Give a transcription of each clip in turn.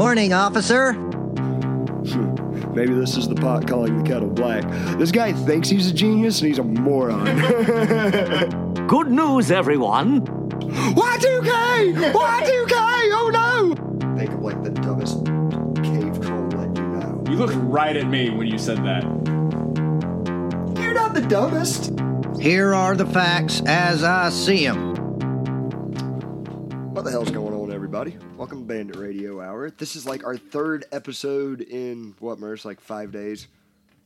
Morning, officer. Maybe this is the pot calling the kettle black. This guy thinks he's a genius and he's a moron. Good news, everyone. Y2K! Y2K! Oh no! Think of like the dumbest cave troll that you know. You looked right at me when you said that. You're not the dumbest. Here are the facts as I see them. What the hell's going on, everybody? Welcome to Bandit Radio Hour. This is like our third episode in what, Merce? Like five days.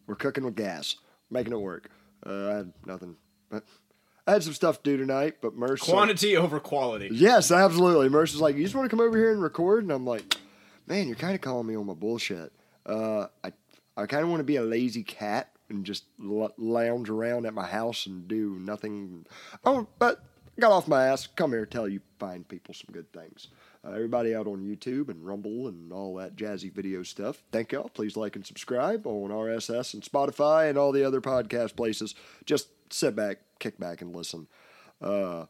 We're cooking with gas, making it work. Uh, I had nothing, but I had some stuff to do tonight. But Merce, Quantity over quality. yes, absolutely. Merce is like, "You just want to come over here and record?" And I'm like, "Man, you're kind of calling me on my bullshit." Uh, I I kind of want to be a lazy cat and just l- lounge around at my house and do nothing. Oh, but got off my ass. Come here, tell you fine people some good things. Uh, everybody out on YouTube and Rumble and all that jazzy video stuff. Thank y'all. Please like and subscribe on RSS and Spotify and all the other podcast places. Just sit back, kick back, and listen. Uh,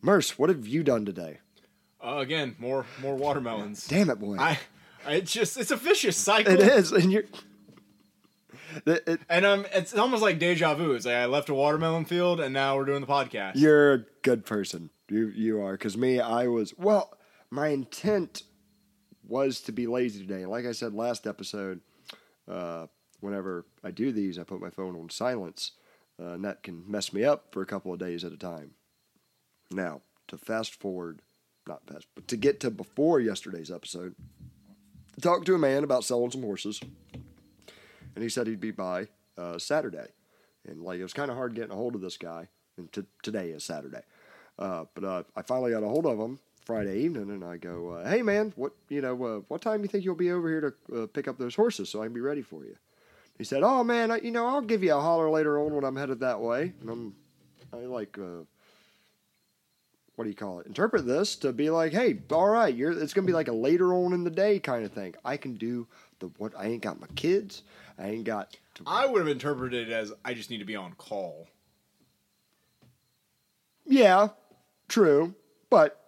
Merce, what have you done today? Uh, again, more more watermelons. Damn it, boy. I, I it's just it's a vicious cycle. it is, and you're. It, it, And um, it's almost like deja vu. It's like I left a watermelon field, and now we're doing the podcast. You're a good person. You you are. Because me, I was well. My intent was to be lazy today. Like I said last episode, uh, whenever I do these, I put my phone on silence, uh, and that can mess me up for a couple of days at a time. Now to fast forward, not fast, but to get to before yesterday's episode, I talked to a man about selling some horses, and he said he'd be by uh, Saturday, and like it was kind of hard getting a hold of this guy. And t- today is Saturday. Uh, but uh, I finally got a hold of him Friday evening, and I go, uh, "Hey man, what you know? Uh, what time do you think you'll be over here to uh, pick up those horses so I can be ready for you?" He said, "Oh man, I, you know I'll give you a holler later on when I'm headed that way." And I'm, I like, uh, what do you call it? Interpret this to be like, "Hey, all right, you're. It's gonna be like a later on in the day kind of thing. I can do the what? I ain't got my kids. I ain't got." To, I would have interpreted it as I just need to be on call. Yeah, true, but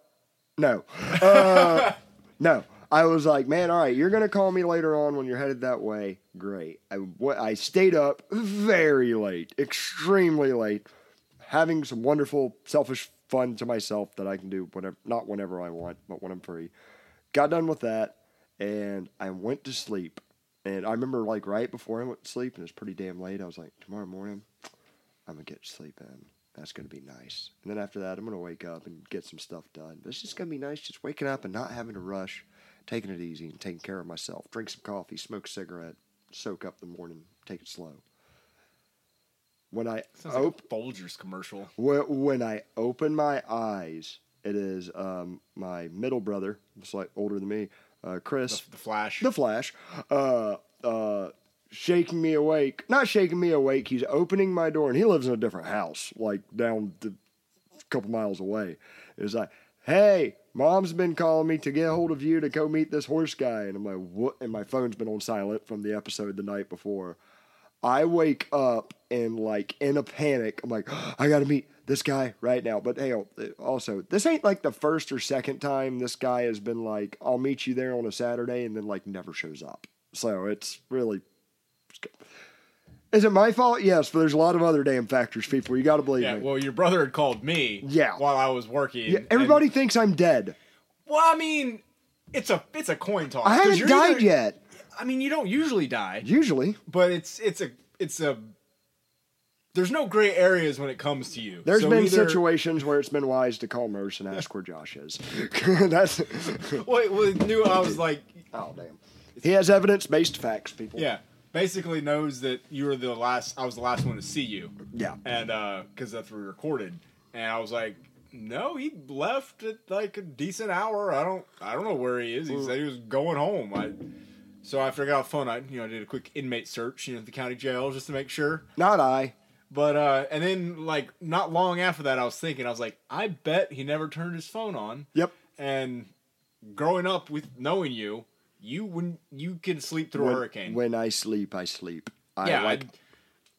no, uh, no. I was like, man, all right, you're gonna call me later on when you're headed that way. Great. I stayed up very late, extremely late, having some wonderful, selfish fun to myself that I can do whenever, not whenever I want, but when I'm free. Got done with that, and I went to sleep. And I remember, like, right before I went to sleep, and it was pretty damn late. I was like, tomorrow morning, I'm gonna get sleep in. That's gonna be nice. And then after that, I'm gonna wake up and get some stuff done. But it's just gonna be nice, just waking up and not having to rush, taking it easy and taking care of myself. Drink some coffee, smoke a cigarette, soak up the morning, take it slow. When I Sounds op- like Folgers commercial. Wh- when I open my eyes, it is um, my middle brother, slightly older than me, uh, Chris, The, the Flash. the Flash, uh, uh, shaking me awake. Not shaking me awake. He's opening my door, and he lives in a different house, like down the, a couple miles away. It's like, hey, mom's been calling me to get a hold of you to go meet this horse guy, and I'm like, what? And my phone's been on silent from the episode the night before. I wake up and like in a panic. I'm like, oh, I got to meet this guy right now. But hey, also, this ain't like the first or second time this guy has been like, I'll meet you there on a Saturday and then like never shows up. So it's really. Is it my fault? Yes, but there's a lot of other damn factors, people. You got to believe yeah. me. Well, your brother had called me. Yeah. While I was working. yeah, and- everybody thinks I'm dead. well, I mean, it's a it's a coin toss. I haven't died either- yet. I mean, you don't usually die, Usually, but it's it's a it's a. There's no gray areas when it comes to you. there's So been either- situations where it's been wise to call Merce and ask where Josh is. That's Wait, well, knew I was like, oh damn. He has evidence-based facts, people. yeah, basically knows that you were the last. I was the last one to see you. Yeah. and because that's what we recorded, and I was like, no, he left at like a decent hour. I don't, I don't know where he is. He said he was going home. I, so after I got off phone, I you know did a quick inmate search, you know, at the county jail just to make sure. Not I. But uh, and then like not long after that, I was thinking, I was like, I bet he never turned his phone on. Yep. And growing up with knowing you, you when you can sleep through when, a hurricane. When I sleep, I sleep. I yeah, like I-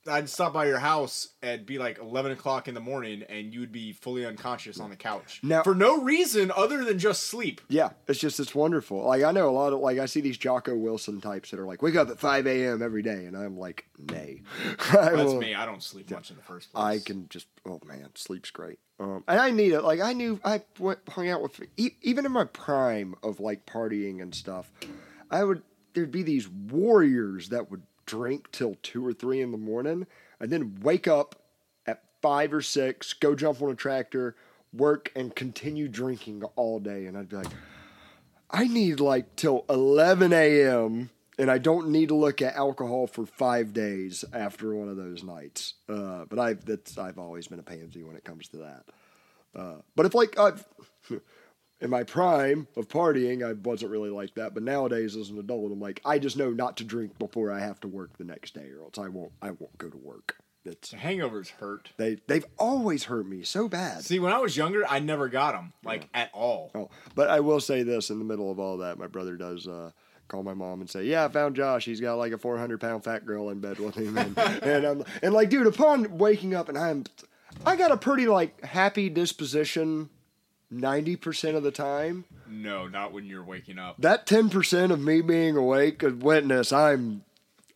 I'd stop by your house and be like eleven o'clock in the morning, and you would be fully unconscious on the couch Now- for no reason other than just sleep. Yeah, it's just it's wonderful. Like I know a lot of like I see these Jocko Willink types that are like wake up at five a.m. every day, and I'm like, nay. That's will- me. I don't sleep much in the first place. I can just oh man, sleep's great. Um, and I need it. Like I knew I went hung out with even in my prime of like partying and stuff. I would there'd be these warriors that would drink till two or three in the morning, and then wake up at five or six, go jump on a tractor, work, and continue drinking all day. And I'd be like, I need like till 11 a.m. and I don't need to look at alcohol for five days after one of those nights. Uh, but I've that's I've always been a pansy when it comes to that. Uh, but if like I've in my prime of partying, I wasn't really like that. But nowadays, as an adult, I'm like I just know not to drink before I have to work the next day, or else I won't I won't go to work. It's The hangovers hurt. they they've always hurt me so bad. See, when I was younger, I never got them like at all. Oh, but I will say this: in the middle of all that, my brother does uh, call my mom and say, "Yeah, I found Josh. He's got like a 400 pound fat girl in bed with him." And and, I'm, and like, dude, upon waking up, and I'm, I got a pretty like happy disposition, 90 percent of the time. No, not when you're waking up. That 10 percent of me being awake could witness I'm.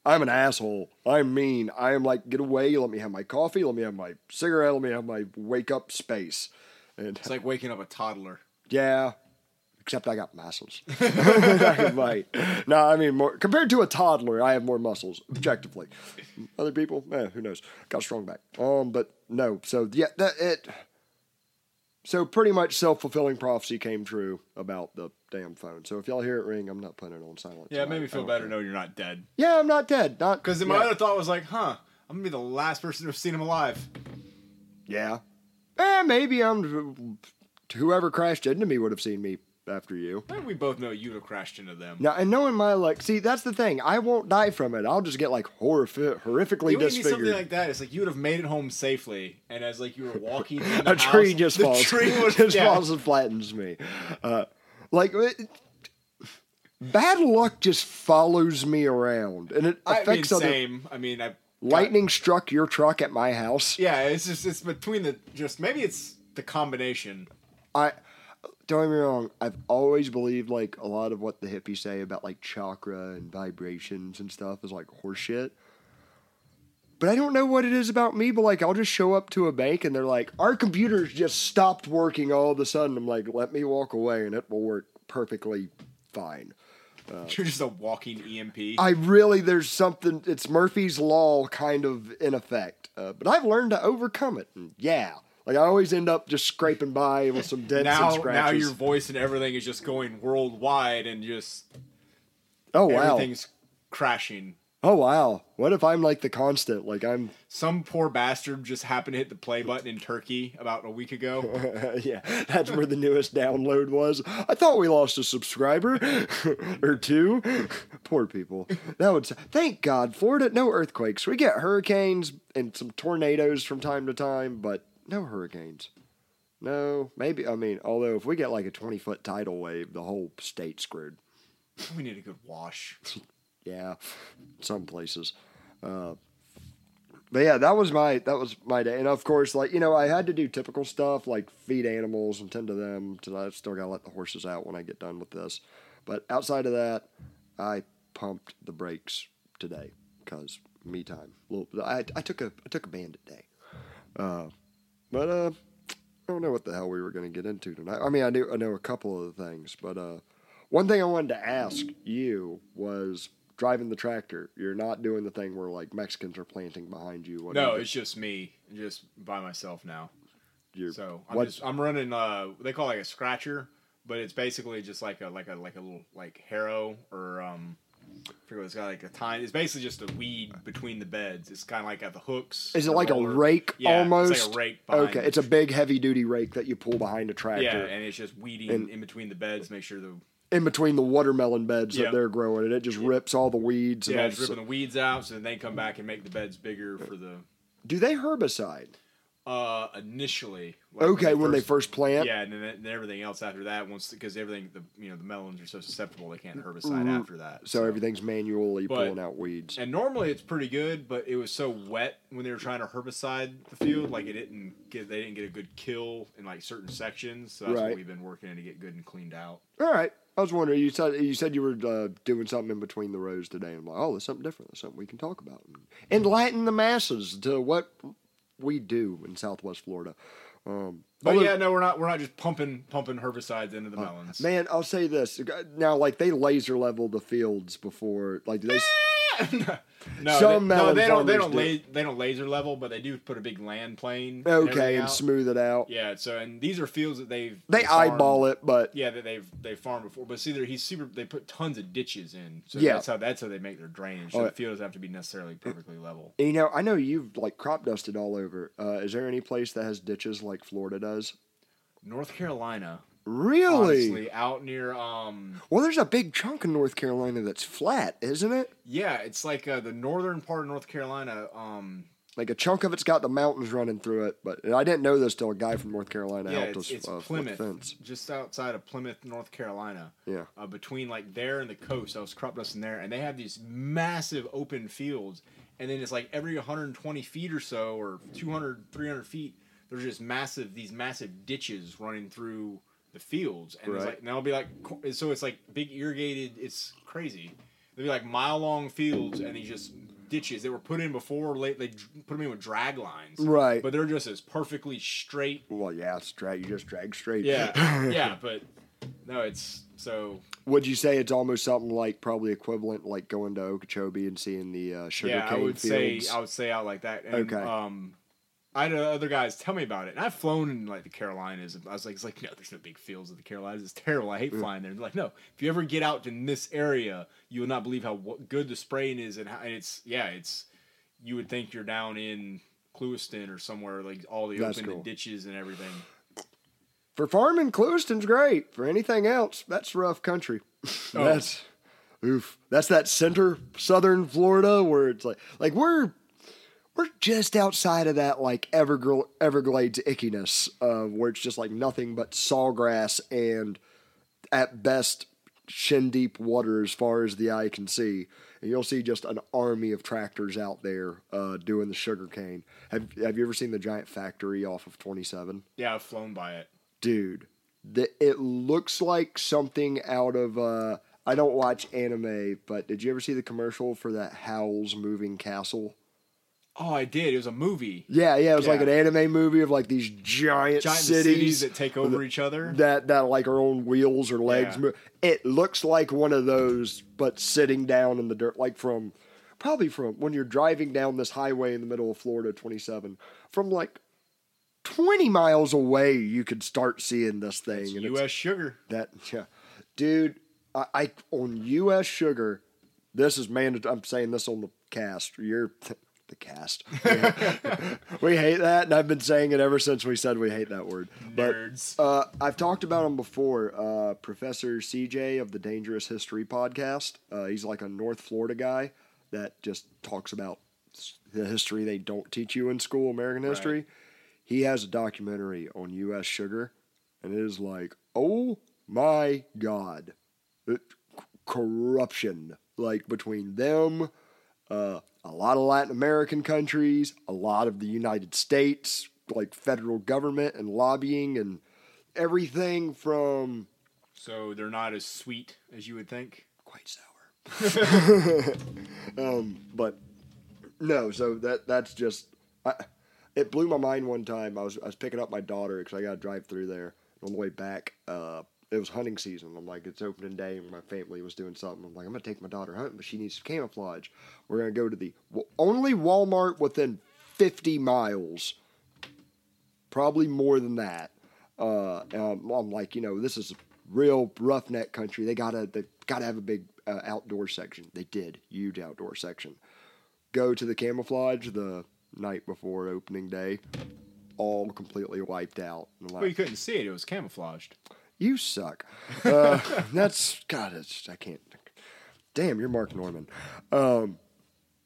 I'm an asshole. I'm mean. I am like, get away. Let me have my coffee. Let me have my cigarette. Let me have my wake up space. And It's like waking up a toddler. yeah, except I got muscles. I can fight. No, I mean more compared to a toddler. I have more muscles, objectively. Other people, eh, who knows? Got a strong back. Um, but no. So yeah, that it. So pretty much self fulfilling prophecy came true about the damn phone. So if y'all hear it ring, I'm not putting it on silent. Yeah, it made me feel better knowing you're not dead. Yeah, I'm not dead. Not Because my yeah. other thought was like, huh, I'm gonna be the last person to have seen him alive. Yeah. Eh, maybe I'm. Whoever crashed into me would have seen me after you. Eh, We both know you'd have crashed into them. Now, and knowing my luck, see, that's the thing. I won't die from it. I'll just get like horrific, horrifically be disfigured. something like that. It's like you would have made it home safely, and as like you were walking, a tree house, just the falls. Tree was, just yeah. falls and flattens me. Uh, like it, bad luck just follows me around, and it I mean, affects other. same. I mean, I Lightning struck your truck at my house. Yeah, it's just it's between the just maybe it's the combination. I don't get me wrong. I've always believed like a lot of what the hippies say about like chakra and vibrations and stuff is like horseshit. But I don't know what it is about me. But like, I'll just show up to a bank and they're like, "Our computers just stopped working all of a sudden." I'm like, "Let me walk away and it will work perfectly fine." You're just a walking EMP. I really, there's something. It's Murphy's law, kind of in effect. Uh, but I've learned to overcome it. And yeah, like I always end up just scraping by with some dents now, and scratches. now your voice and everything is just going worldwide, and just oh wow, everything's crashing. Oh wow! What if I'm like the constant? Like I'm, Some poor bastard just happened to hit the play button in Turkey about a week ago. yeah, that's where the newest download was. I thought we lost a subscriber or two. Poor people. That would. Thank God, Florida, no earthquakes. We get hurricanes and some tornadoes from time to time, but no hurricanes. No, maybe. I mean, although if we get like a twenty foot tidal wave, the whole state's screwed. we need a good wash. Yeah, some places. Uh, but yeah, that was my that was my day, and of course, like you know, I had to do typical stuff like feed animals and tend to them. I still gotta let the horses out when I get done with this. But outside of that, I pumped the brakes today because me time. Little, I I took a I took a bandit day. Uh, but uh, I don't know what the hell we were gonna get into tonight. I mean, I knew I know a couple of the things, but uh, one thing I wanted to ask you was driving the tractor. You're not doing the thing where like Mexicans are planting behind you. No, it's just me, just by myself now. You're- So I'm just I'm running. Uh, they call it like a scratcher, but it's basically just like a like a like a little like harrow or um. Forget what it's got like a tine. It's basically just a weed between the beds. It's kind of like at the hooks. Is it like roller. a rake Yeah, almost? It's like a rake. Okay, it's a big heavy duty rake that you pull behind a tractor. yeah, and it's just weeding And- in between the beds. Make sure the in between the watermelon beds Yep. that they're growing, and it just rips all the weeds. And yeah, all it's ripping the weeds out, so then they come back and make the beds bigger for the. do they herbicide? Uh, initially. like, Okay, when they first plant. Yeah, and then, then everything else after that, once because everything the you know the melons are so susceptible, they can't herbicide after that. Mm-hmm. So everything's manually But- pulling out weeds. And normally it's pretty good, but it was so wet when they were trying to herbicide the field, like it didn't get they didn't get a good kill in like certain sections. So that's Right. what we've been working on to get good and cleaned out. All right. I was wondering. You said you said you were uh, doing something in between the rows today. I'm like, oh, there's something different. There's something we can talk about. Enlighten the masses to what we do in Southwest Florida. Um, But although- yeah, no, we're not we're not just pumping pumping herbicides into the melons. Uh, man, I'll say this now. Like they laser level the fields before. Like do they. no, some they, no, they don't. They don't. do. La- they don't laser level, but they do put a big land plane. Okay, everything and smooth it out. Yeah. So and these are fields that they've They eyeball it, but Yeah, that they've they farmed before, but see, he's super. They put tons of ditches in, so Yeah. that's how that's how they make their drainage. So Oh, the field doesn't have to be necessarily perfectly level. you know, I know you've like crop dusted all over. Uh, is there any place that has ditches like Florida does? North Carolina, Really? honestly, out near um, Well, there's a big chunk of North Carolina that's flat, isn't it? yeah, it's like uh, the northern part of North Carolina. Um, Like a chunk of it's got the mountains running through it, but I didn't know this till a guy from North Carolina yeah, helped it's, us it's uh, Plymouth, just outside of Plymouth, North Carolina. Yeah. uh, between like there and the coast. I was crop dusting there, and they have these massive open fields. And then it's like every 120 feet or so, or 200, 300 feet, there's just massive these massive ditches running through the fields, and it's like and it'll be like so it's like big irrigated. It's crazy. They'll be like mile long fields, and these just ditches that were put in before. Late they put them in with drag lines, Right. But they're just as perfectly straight Well, yeah, it's drag. You just drag straight. yeah, yeah, but no, it's so Would you say it's almost something like probably equivalent, like going to Okeechobee and seeing the uh, sugar yeah. I cane would fields? say I would say out like that. And, Okay. Um, I had other guys tell me about it, and I've flown in like the Carolinas. And I was like, it's like no, there's no big fields of the Carolinas. It's terrible. I hate mm. flying there. And they're like, no, if you ever get out in this area, you will not believe how good the spraying is, and how and it's yeah, it's you would think you're down in Clewiston or somewhere like all the That's open cool. ditches and everything. For farming, Clewiston's great. For anything else, that's rough country. Oh. that's oof. That's that center southern Florida where it's like like we're we're just outside of that like Evergl- Everglades ickiness, uh, where it's just like nothing but sawgrass and at best shin deep water as far as the eye can see. And you'll see just an army of tractors out there uh, doing the sugarcane. Have Have you ever seen the giant factory off of Twenty Seven? Yeah, I've flown by it. dude the, it looks like something out of uh i don't watch anime but did you ever see the commercial for that howl's moving castle Oh, I did. It was a movie. yeah yeah it was like an anime movie of like these giant, Giant cities, cities, that take over each other. that that like are on wheels or legs Yeah. it looks like one of those but sitting down in the dirt like from probably from when you're driving down this highway in the middle of florida 27 from like 20 miles away you could start seeing this thing and it's- U.S. sugar. That yeah, dude. I, I on U.S. sugar. This is mandatory. I'm saying this on the cast. You're the cast. we hate that, and I've been saying it ever since we said we hate that word. But Nerds. uh, I've talked about him before. Uh, Professor CJ of the Dangerous History podcast. Uh, he's like a North Florida guy that just talks about the history they don't teach you in school, American history. He has a documentary on U.S. sugar, and it is like, oh my god, It- corruption like between them, uh, a lot of Latin American countries, a lot of the United States, like federal government and lobbying and everything from So they're not as sweet as you would think. quite sour. um, but no, so that that's just I, it blew my mind one time. I was I was picking up my daughter because I got to drive through there on the way back. Uh, it was hunting season. I'm like, it's opening day, and my family was doing something. I'm like, I'm gonna take my daughter hunting, but she needs some camouflage. We're gonna go to the only Walmart within 50 miles, probably more than that. Uh, um, I'm like, you know, this is real roughneck country. They gotta they gotta have a big uh, outdoor section. They did huge outdoor section. Go to the camouflage the night before opening day, all completely wiped out. Like, Well, you couldn't see it. It was camouflaged. You suck. Uh, that's God. It's, I can't. Damn, you're Mark Normand. Um,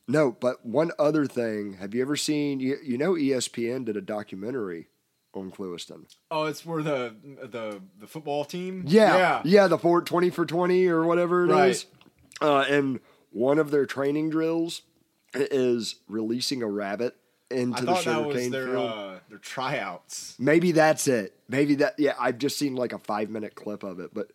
no, but one other thing. Have you ever seen? You, you know, ESPN did a documentary on Clewiston. Oh, it's where the the the football team. Yeah, yeah. yeah, the four, 20 for twenty or whatever it is. Right. Uh, and one of their training drills is releasing a rabbit into I the thought that was sugarcane their field. uh, their tryouts. Maybe that's it. Maybe that. Yeah, I've just seen like a five minute clip of it. But,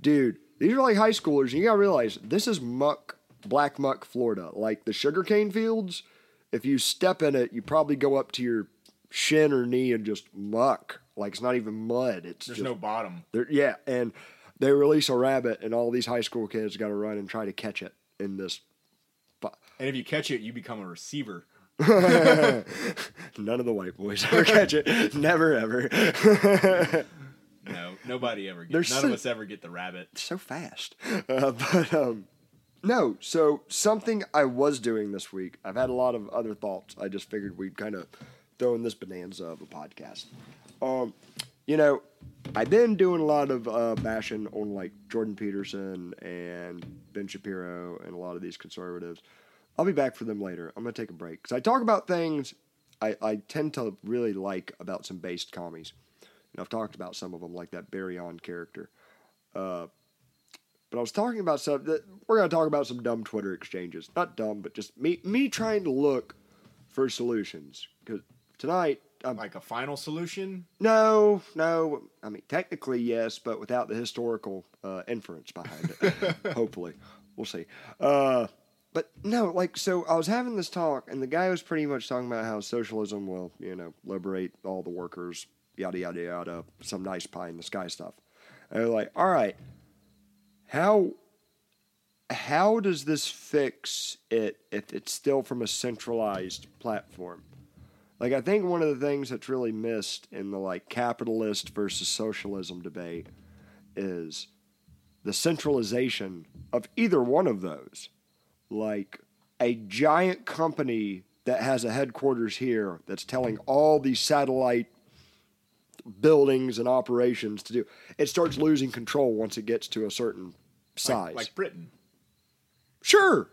dude, these are like high schoolers. And you gotta realize this is muck, black muck, Florida. Like the sugarcane fields. If you step in it, you probably go up to your shin or knee and just muck. Like it's not even mud. It's There's just no bottom. Yeah, and they release a rabbit, and all these high school kids got to run and try to catch it in this. And if you catch it, you become a receiver. None of the white boys ever catch it. Never ever. No, nobody ever gets. None so- of us ever get the rabbit. so fast. Uh, but um, no, so something I was doing this week. I've had a lot of other thoughts. I just figured we'd kind of throw in this bonanza of a podcast. Um, you know, I've been doing a lot of uh, bashing on like Jordan Peterson and Ben Shapiro and a lot of these conservatives. I'll be back for them later. I'm gonna take a break because I talk about things I, I tend to really like about some based commies, and I've talked about some of them like that Barry On character. Uh, but I was talking about some that we're gonna talk about some dumb Twitter exchanges. Not dumb, but just me me trying to look for solutions because tonight I'm Like a final solution. no, no. I mean, technically, yes, but without the historical uh, inference behind it. Hopefully, we'll see. Uh, but no, like, so I was having this talk, and the guy was pretty much talking about how socialism will, you know, liberate all the workers, yada yada yada, some nice pie in the sky stuff. And they're like, all right, how how does this fix it if it's still from a centralized platform? Like I think one of the things that's really missed in the like capitalist versus socialism debate is the centralization of either one of those. Like a giant company that has a headquarters here that's telling all these satellite buildings and operations to do it starts losing control once it gets to a certain size. like Britain. Sure.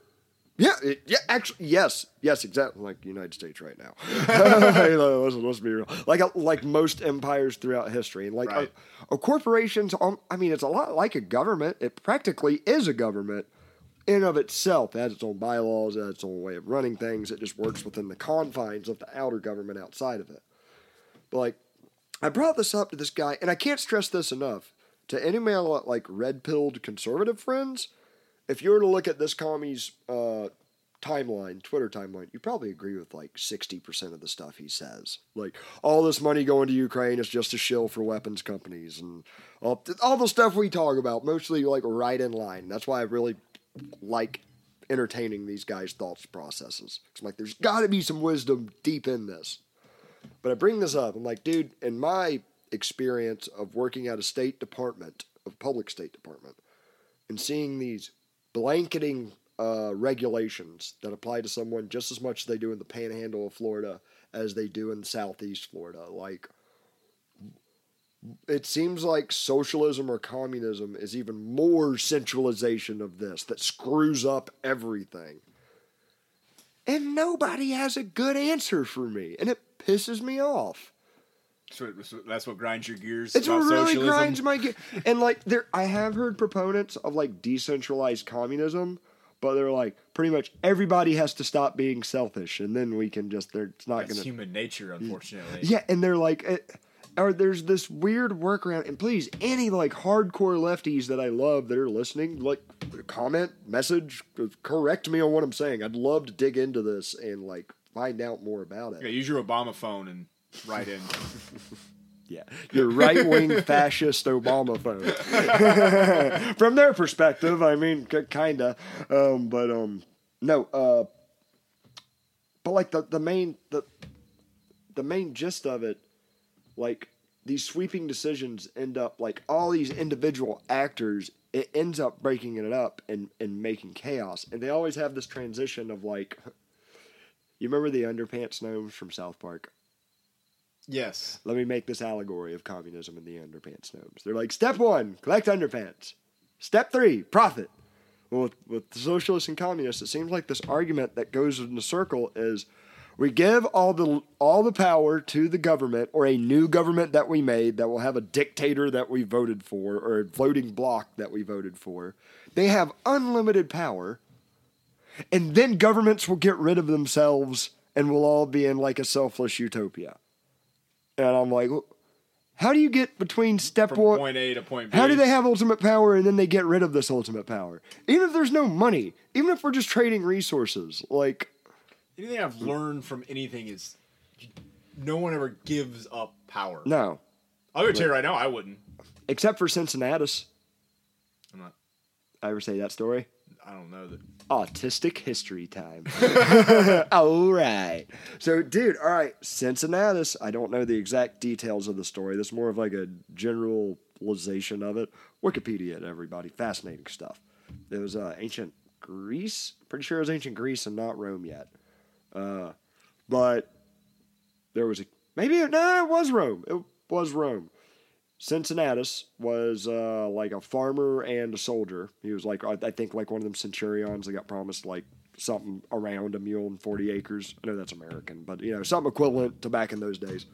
Yeah, it, yeah, actually, yes, yes, exactly, like the United States right now. let's, let's be real. Like uh, like most empires throughout history, and like Right. a, a corporations. Um, I mean, it's a lot like a government. It practically is a government in of itself. It has its own bylaws, it has its own way of running things. It just works within the confines of the outer government outside of it. But like, I brought this up to this guy, and I can't stress this enough to any of my like red pilled conservative friends if you were to look at this commie's uh, timeline, Twitter timeline, you probably agree with like 60% of the stuff he says. Like, all this money going to Ukraine is just a shill for weapons companies and all, all the stuff we talk about, mostly like right in line. That's why I really like entertaining these guys' thoughts processes. I'm like, there's got to be some wisdom deep in this. But I bring this up. I'm like, dude, in my experience of working at a state department, of public state department, and seeing these blanketing uh, regulations that apply to someone just as much as they do in the panhandle of Florida as they do in southeast Florida. Like, it seems like socialism or communism is even more centralization of this that screws up everything. And nobody has a good answer for me, and it pisses me off. So that's what grinds your gears. It's what really socialism. grinds my gear. And like there, I have heard proponents of like decentralized communism, but they're like pretty much everybody has to stop being selfish, and then we can just. They're it's not gonna. human nature, unfortunately. Yeah, and they're like, eh, or there's this weird workaround. And please, any like hardcore lefties that I love that are listening, like comment, message, correct me on what I'm saying. I'd love to dig into this and like find out more about it. Yeah, use your Obama phone and write in. Yeah, your right wing fascist Obama phone. From their perspective, I mean, k- kinda, um, but um, no, uh, but like the the main the the main gist of it, like these sweeping decisions end up like all these individual actors. It ends up breaking it up and and making chaos, and they always have this transition of like. You remember the underpants gnomes from South Park? yes. Let me make this allegory of communism and the underpants gnomes. They're like, step one, collect underpants. Step three, profit. Well, with, with socialists and communists, it seems like this argument that goes in a circle is we give all the all the power to the government or a new government that we made that will have a dictator that we voted for or a voting bloc that we voted for. They have unlimited power, and then governments will get rid of themselves and we'll all be in like a selfless utopia. And I'm like, how do you get between step From one? point A to point B. How do they have ultimate power and then they get rid of this ultimate power? Even if there's no money, even if we're just trading resources, like Anything I've learned from anything is no one ever gives up power. no, I'll go tell you right now, I wouldn't. except for Cincinnatus. I'm not. I ever say that story? I don't know that. Autistic history time. all right. So, dude, all right, Cincinnatus. I don't know the exact details of the story. This is more of like a generalization of it. Wikipedia, everybody. Fascinating stuff. It was uh, ancient Greece. Pretty sure it was ancient Greece and not Rome yet. Uh, but there was a maybe no, it was Rome. It was Rome. Cincinnatus was uh, like a farmer and a soldier. He was like I think like one of them centurions that got promised like something around a mule and forty acres. I know that's American, but you know something equivalent to back in those days.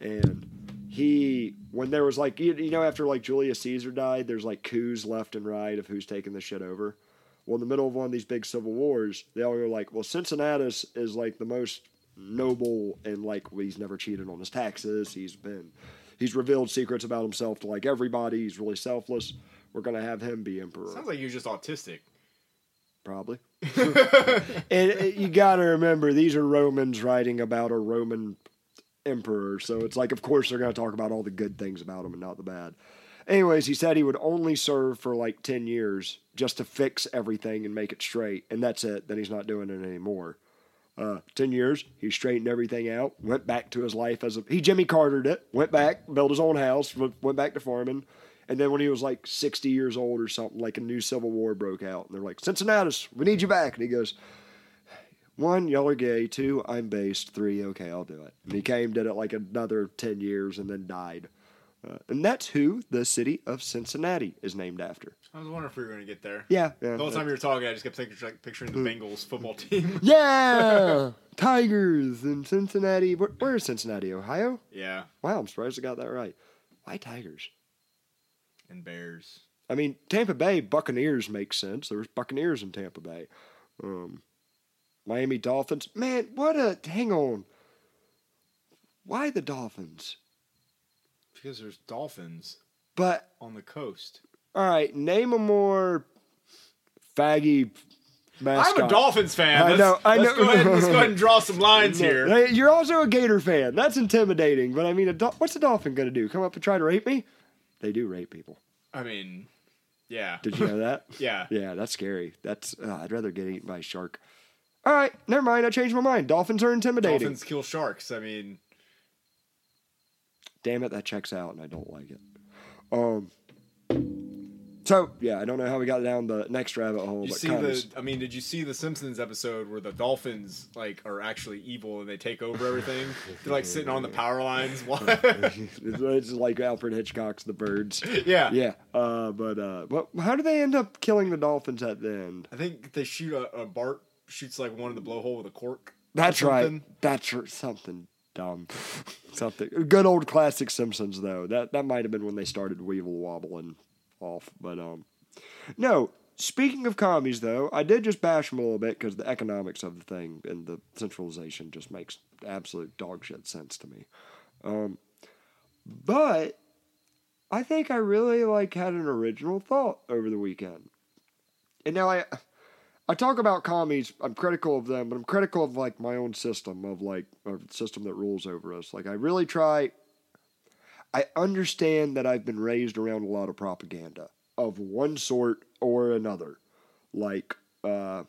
And he, when there was like you, you know after like Julius Caesar died, there's like coups left and right of who's taking the shit over. Well, in the middle of one of these big civil wars, they all go like, well, Cincinnatus is like the most noble and like he's never cheated on his taxes. He's been, he's revealed secrets about himself to like everybody. He's really selfless. We're gonna have him be emperor, Sounds like you're just autistic. probably. and uh, you got to remember, these are Romans writing about a Roman emperor, so it's like, of course, they're gonna talk about all the good things about him and not the bad. Anyways, he said he would only serve for like 10 years just to fix everything and make it straight. And that's it. Then he's not doing it anymore. Uh, 10 years, he straightened everything out, went back to his life as a. He Jimmy Cartered it, went back, built his own house, went back to farming. And then when he was like 60 years old or something, like a new civil war broke out. And they're like, Cincinnatus, we need you back. And he goes, one, y'all are gay. Two, I'm based. Three, okay, I'll do it. And he came, did it like another 10 years, and then died. Uh, and that's who the city of Cincinnati is named after. I was wondering if we were going to get there. Yeah. yeah The whole time you were talking, I just kept thinking, like, picturing the Bengals football team. yeah! Tigers in Cincinnati. Where, where is Cincinnati, Ohio? yeah, Wow, I'm surprised I got that right. Why Tigers? and Bears. I mean, Tampa Bay Buccaneers makes sense. There's Buccaneers in Tampa Bay. Um, Miami Dolphins. Man, what a. Hang on. Why the Dolphins? Because there's dolphins But on the coast. All right, name a more faggy mascot. I'm a Dolphins fan. I Let's, know, I let's know. Go ahead, let's go ahead and draw some lines here. You're also a Gator fan. That's intimidating. But I mean, a dol- what's a dolphin going to do? Come up and try to rape me? They do rape people. I mean, yeah. Did you know that? Yeah. Yeah, that's scary. That's uh, I'd rather get eaten by a shark. All right, never mind. I changed my mind. Dolphins are intimidating. Dolphins kill sharks. I mean, Damn it, that checks out, and I don't like it. Um. So yeah, I don't know how we got down the next rabbit hole, you see the. I mean, did you see the Simpsons episode where the dolphins like are actually evil and they take over everything? They're like sitting on the power lines. It's, like Alfred Hitchcock's The Birds. yeah. Yeah, uh, but uh, but how do they end up killing the dolphins at the end? I think they shoot a, a Bart shoots like one in the blowhole with a cork. That's right. That's r- something dumb. something good old classic Simpsons though. That that might have been when they started Weevil wobbling off. But um, no. Speaking of commies though, I did just bash them a little bit because the economics of the thing and the centralization just makes absolute dog shit sense to me. Um, but I think I really like had an original thought over the weekend. And now I I talk about commies, I'm critical of them, but I'm critical of like my own system of like a system that rules over us. Like I really try I understand that I've been raised around a lot of propaganda of one sort or another. Like uh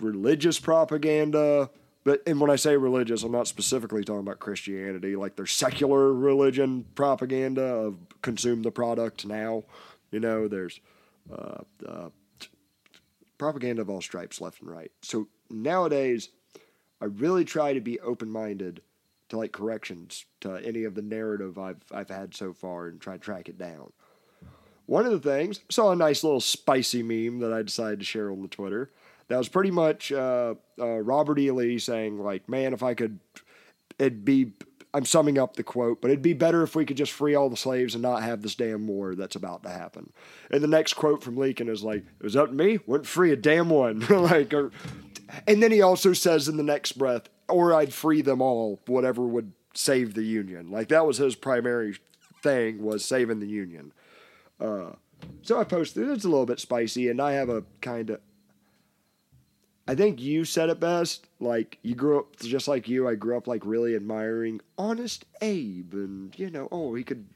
religious propaganda, but and when I say religious, I'm not specifically talking about Christianity. Like there's secular religion propaganda of consume the product now. You know, there's uh, uh, propaganda of all stripes, left and right. So nowadays, I really try to be open minded to like corrections to any of the narrative I've I've had so far and try to track it down. one of the things saw a nice little spicy meme that I decided to share on the Twitter. That was pretty much uh, uh, Robert E. Lee saying, like, man, if I could, it'd be. I'm summing up the quote, but it'd be better if we could just free all the slaves and not have this damn war that's about to happen. And the next quote from Lincoln is like, "It was up to me, wouldn't free a damn one." like, or, and then he also says in the next breath, "Or I'd free them all, whatever would save the Union." Like that was his primary thing was saving the Union. Uh, so I posted. It's a little bit spicy, and I have a kind of. I think you said it best. Like you grew up just like you. I grew up like really admiring Honest Abe, and you know, oh, he could.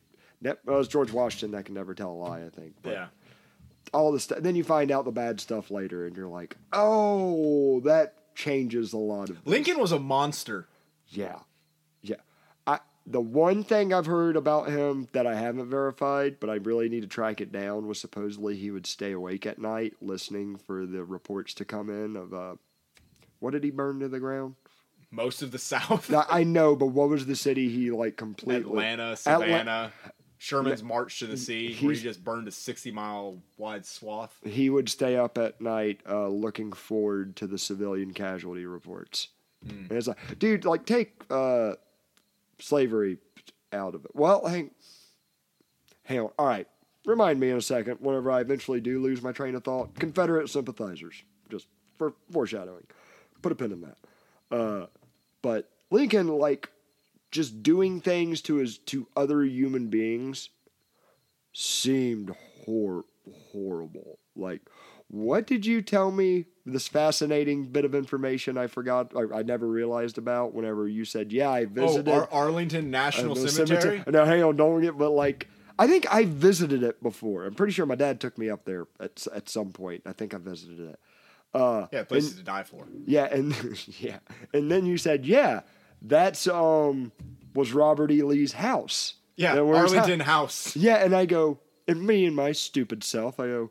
Ne- well, it was George Washington that can never tell a lie. I think. But Yeah. All the stuff. Then you find out the bad stuff later, and you're like, oh, that changes a lot of. Lincoln was a monster. Yeah. The one thing I've heard about him that I haven't verified, but I really need to track it down, was supposedly he would stay awake at night listening for the reports to come in of uh, what did he burn to the ground? Most of the South. I know, but what was the city he like completely? Atlanta, Atla- Savannah, Sherman's March to the Sea, where he just burned a 60 mile wide swath. he would stay up at night uh, looking forward to the civilian casualty reports. And it's like, dude, like take uh, slavery out of it. Well, hang, hang on. All right, remind me in a second whenever I eventually do lose my train of thought. Confederate sympathizers, just for foreshadowing. Put a pin in that. Uh, but Lincoln, like, just doing things to his to other human beings seemed hor- horrible. Like, what did you tell me? This fascinating bit of information I forgot, I, I never realized about. Whenever you said, "Yeah, I Oh, visited Ar- Arlington National uh, the Cemetery. No, hang on, don't get. But like, I think I visited it before. I'm pretty sure my dad took me up there at at some point. I think I visited it. Uh, Yeah, places to die for. yeah, and yeah, and then you said, "Yeah, that's um was Robert E. Lee's house." Yeah, And? Arlington House. Yeah, and I go, and me and my stupid self, I go,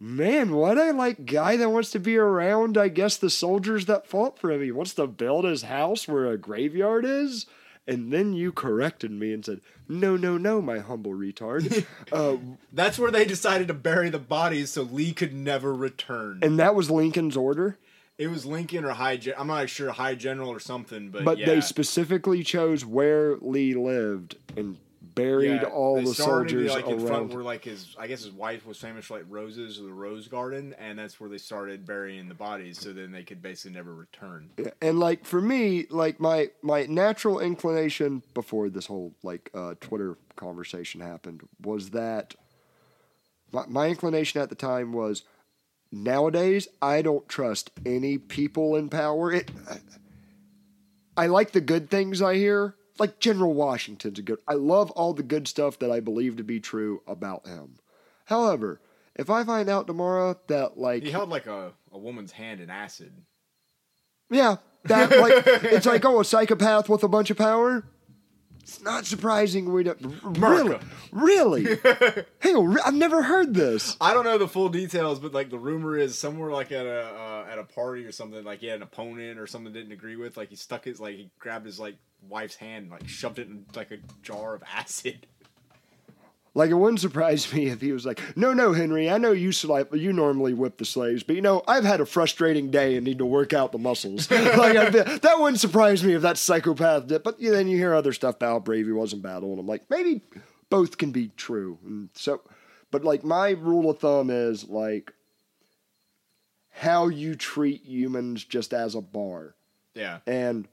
man, what a like guy that wants to be around. I guess the soldiers that fought for him. He wants to build his house where a graveyard is. And then you corrected me and said, "No, no, no, my humble retard." uh, That's where they decided to bury the bodies so Lee could never return. and that was Lincoln's order. it was Lincoln or High. Gen- I'm not sure High General or something, but, But yeah. they specifically chose where Lee lived and buried Yeah, all the soldiers like in front around. where like his I guess his wife was famous for like roses or the rose garden, and that's where they started burying the bodies, so then they could basically never return. and like for me like my my natural inclination before this whole like uh twitter conversation happened was that my, my inclination at the time was nowadays i don't trust any people in power it i like the good things i hear like general washington's a good i love all the good stuff that i believe to be true about him however if i find out tomorrow that like He held like a, a woman's hand in acid. yeah, that like it's like oh a psychopath with a bunch of power. It's not surprising we don't really, really. Hang on, re- I've never heard this. I don't know the full details, but like the rumor is somewhere like at a uh, at a party or something, like he had an opponent or something didn't agree with, like he stuck his like he grabbed his like wife's hand and like shoved it in like a jar of acid. Like it wouldn't surprise me if he was like, "No, no, Henry, I know you slap, you normally whip the slaves, but you know I've had a frustrating day and need to work out the muscles." like that wouldn't surprise me if that psychopath did. But yeah, then you hear other stuff about how brave he was in battle, and I'm like, maybe both can be true. And so, but like my rule of thumb is like how you treat humans just as a bar, Yeah. and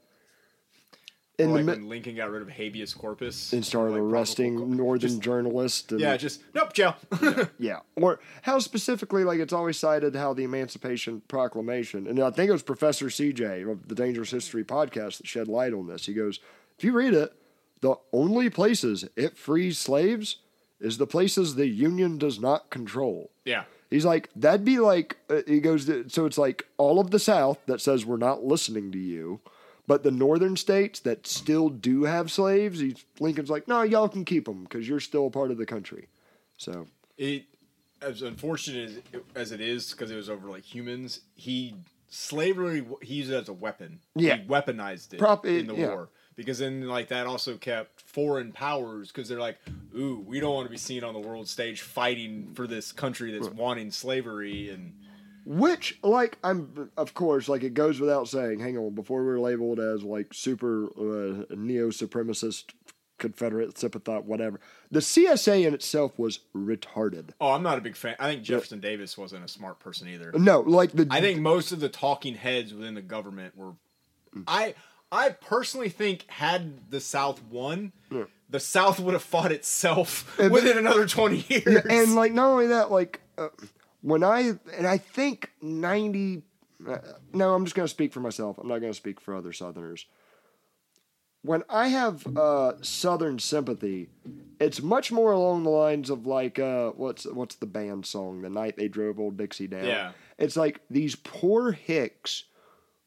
in like the when Lincoln got rid of habeas corpus and started like, arresting northern just- journalists. And, Yeah, just nope, jail. Yeah, or how specifically, like it's always cited how the Emancipation Proclamation, and I think it was Professor CJ of the Dangerous History podcast that shed light on this. He goes, if you read it, the only places it frees slaves is the places the Union does not control. yeah. He's like, that'd be like, uh, he goes, so it's like all of the South that says we're not listening to you, but the northern states that still do have slaves, Lincoln's like, no, y'all can keep them because you're still a part of the country. So, It as unfortunate as it, as it is because it was over like humans. He slavery he used it as a weapon. Yeah. he weaponized it Prop- in the yeah. war because then like that also kept foreign powers because they're like, ooh, we don't want to be seen on the world stage fighting for this country that's wanting slavery and Which, like, I'm, of course, like, it goes without saying, hang on, before we were labeled as, like, super uh, neo supremacist, Confederate sympathized, whatever, the CSA in itself was retarded. oh, I'm not a big fan. I think Jefferson Davis wasn't a smart person either. No, like, the. I think most of the talking heads within the government were. I I personally think had the South won, the South would have fought itself And- within another twenty years. and like not only that like uh, when i and i think 90 uh, no i'm just going to speak for myself. I'm not going to speak for other southerners. When i have uh, southern sympathy it's much more along the lines of like uh, what's what's the band song? The night they drove old dixie down. Yeah. it's like these poor hicks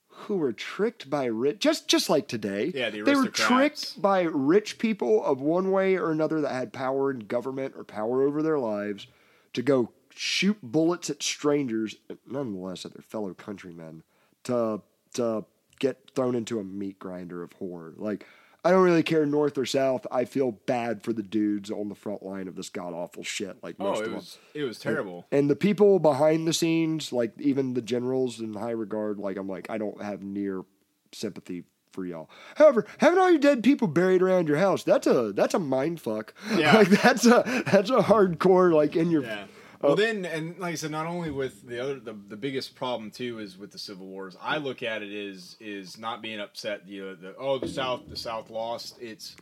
who were tricked by rich just just like today. Yeah, the they were tricked by rich people of one way or another that had power in government or power over their lives to go shoot bullets at strangers, nonetheless at their fellow countrymen, to to get thrown into a meat grinder of horror. Like I don't really care north or south. I feel bad for the dudes on the front line of this god awful shit. Like oh, most oh, it of was it was terrible. and the people behind the scenes, like even the generals in high regard, like I'm like, I don't have near sympathy for y'all. However, having all your dead people buried around your house, that's a that's a mind fuck. Yeah. like that's a that's a hardcore like in your Yeah. Well, oh. then, and like I said, not only with the other, the, the biggest problem too is with the civil wars. I mm-hmm. look at it is is not being upset. You know, the oh the South the South lost. It's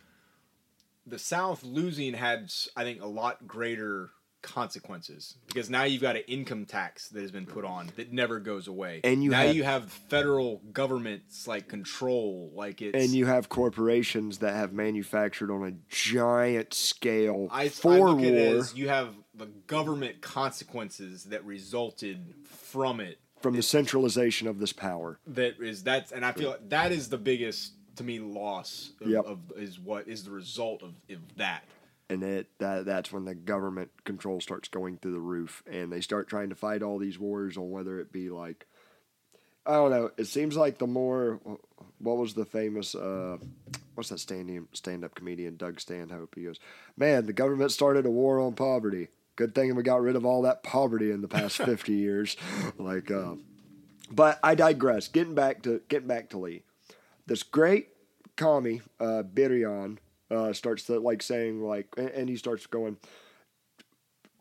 the South losing had I think a lot greater consequences because now you've got an income tax that has been put on that never goes away, And you now have- you have federal governments like control, like it. and you have corporations that have manufactured on a giant scale I, for I war. it as you have the government consequences that resulted from it from the centralization of this power. that is that's and I feel like that is the biggest to me loss of, Yep. of is what is the result of, of that. And it that that's when the government control starts going through the roof and they start trying to fight all these wars on whether it be like I don't know. It seems like the more what was the famous uh what's that stand stand up comedian Doug Stanhope? He goes, Man, the government started a war on poverty. Good thing we got rid of all that poverty in the past fifty years. Like uh but I digress. Getting back to getting back to Lee. This great commie, uh Birion, uh starts to like saying like and, he starts going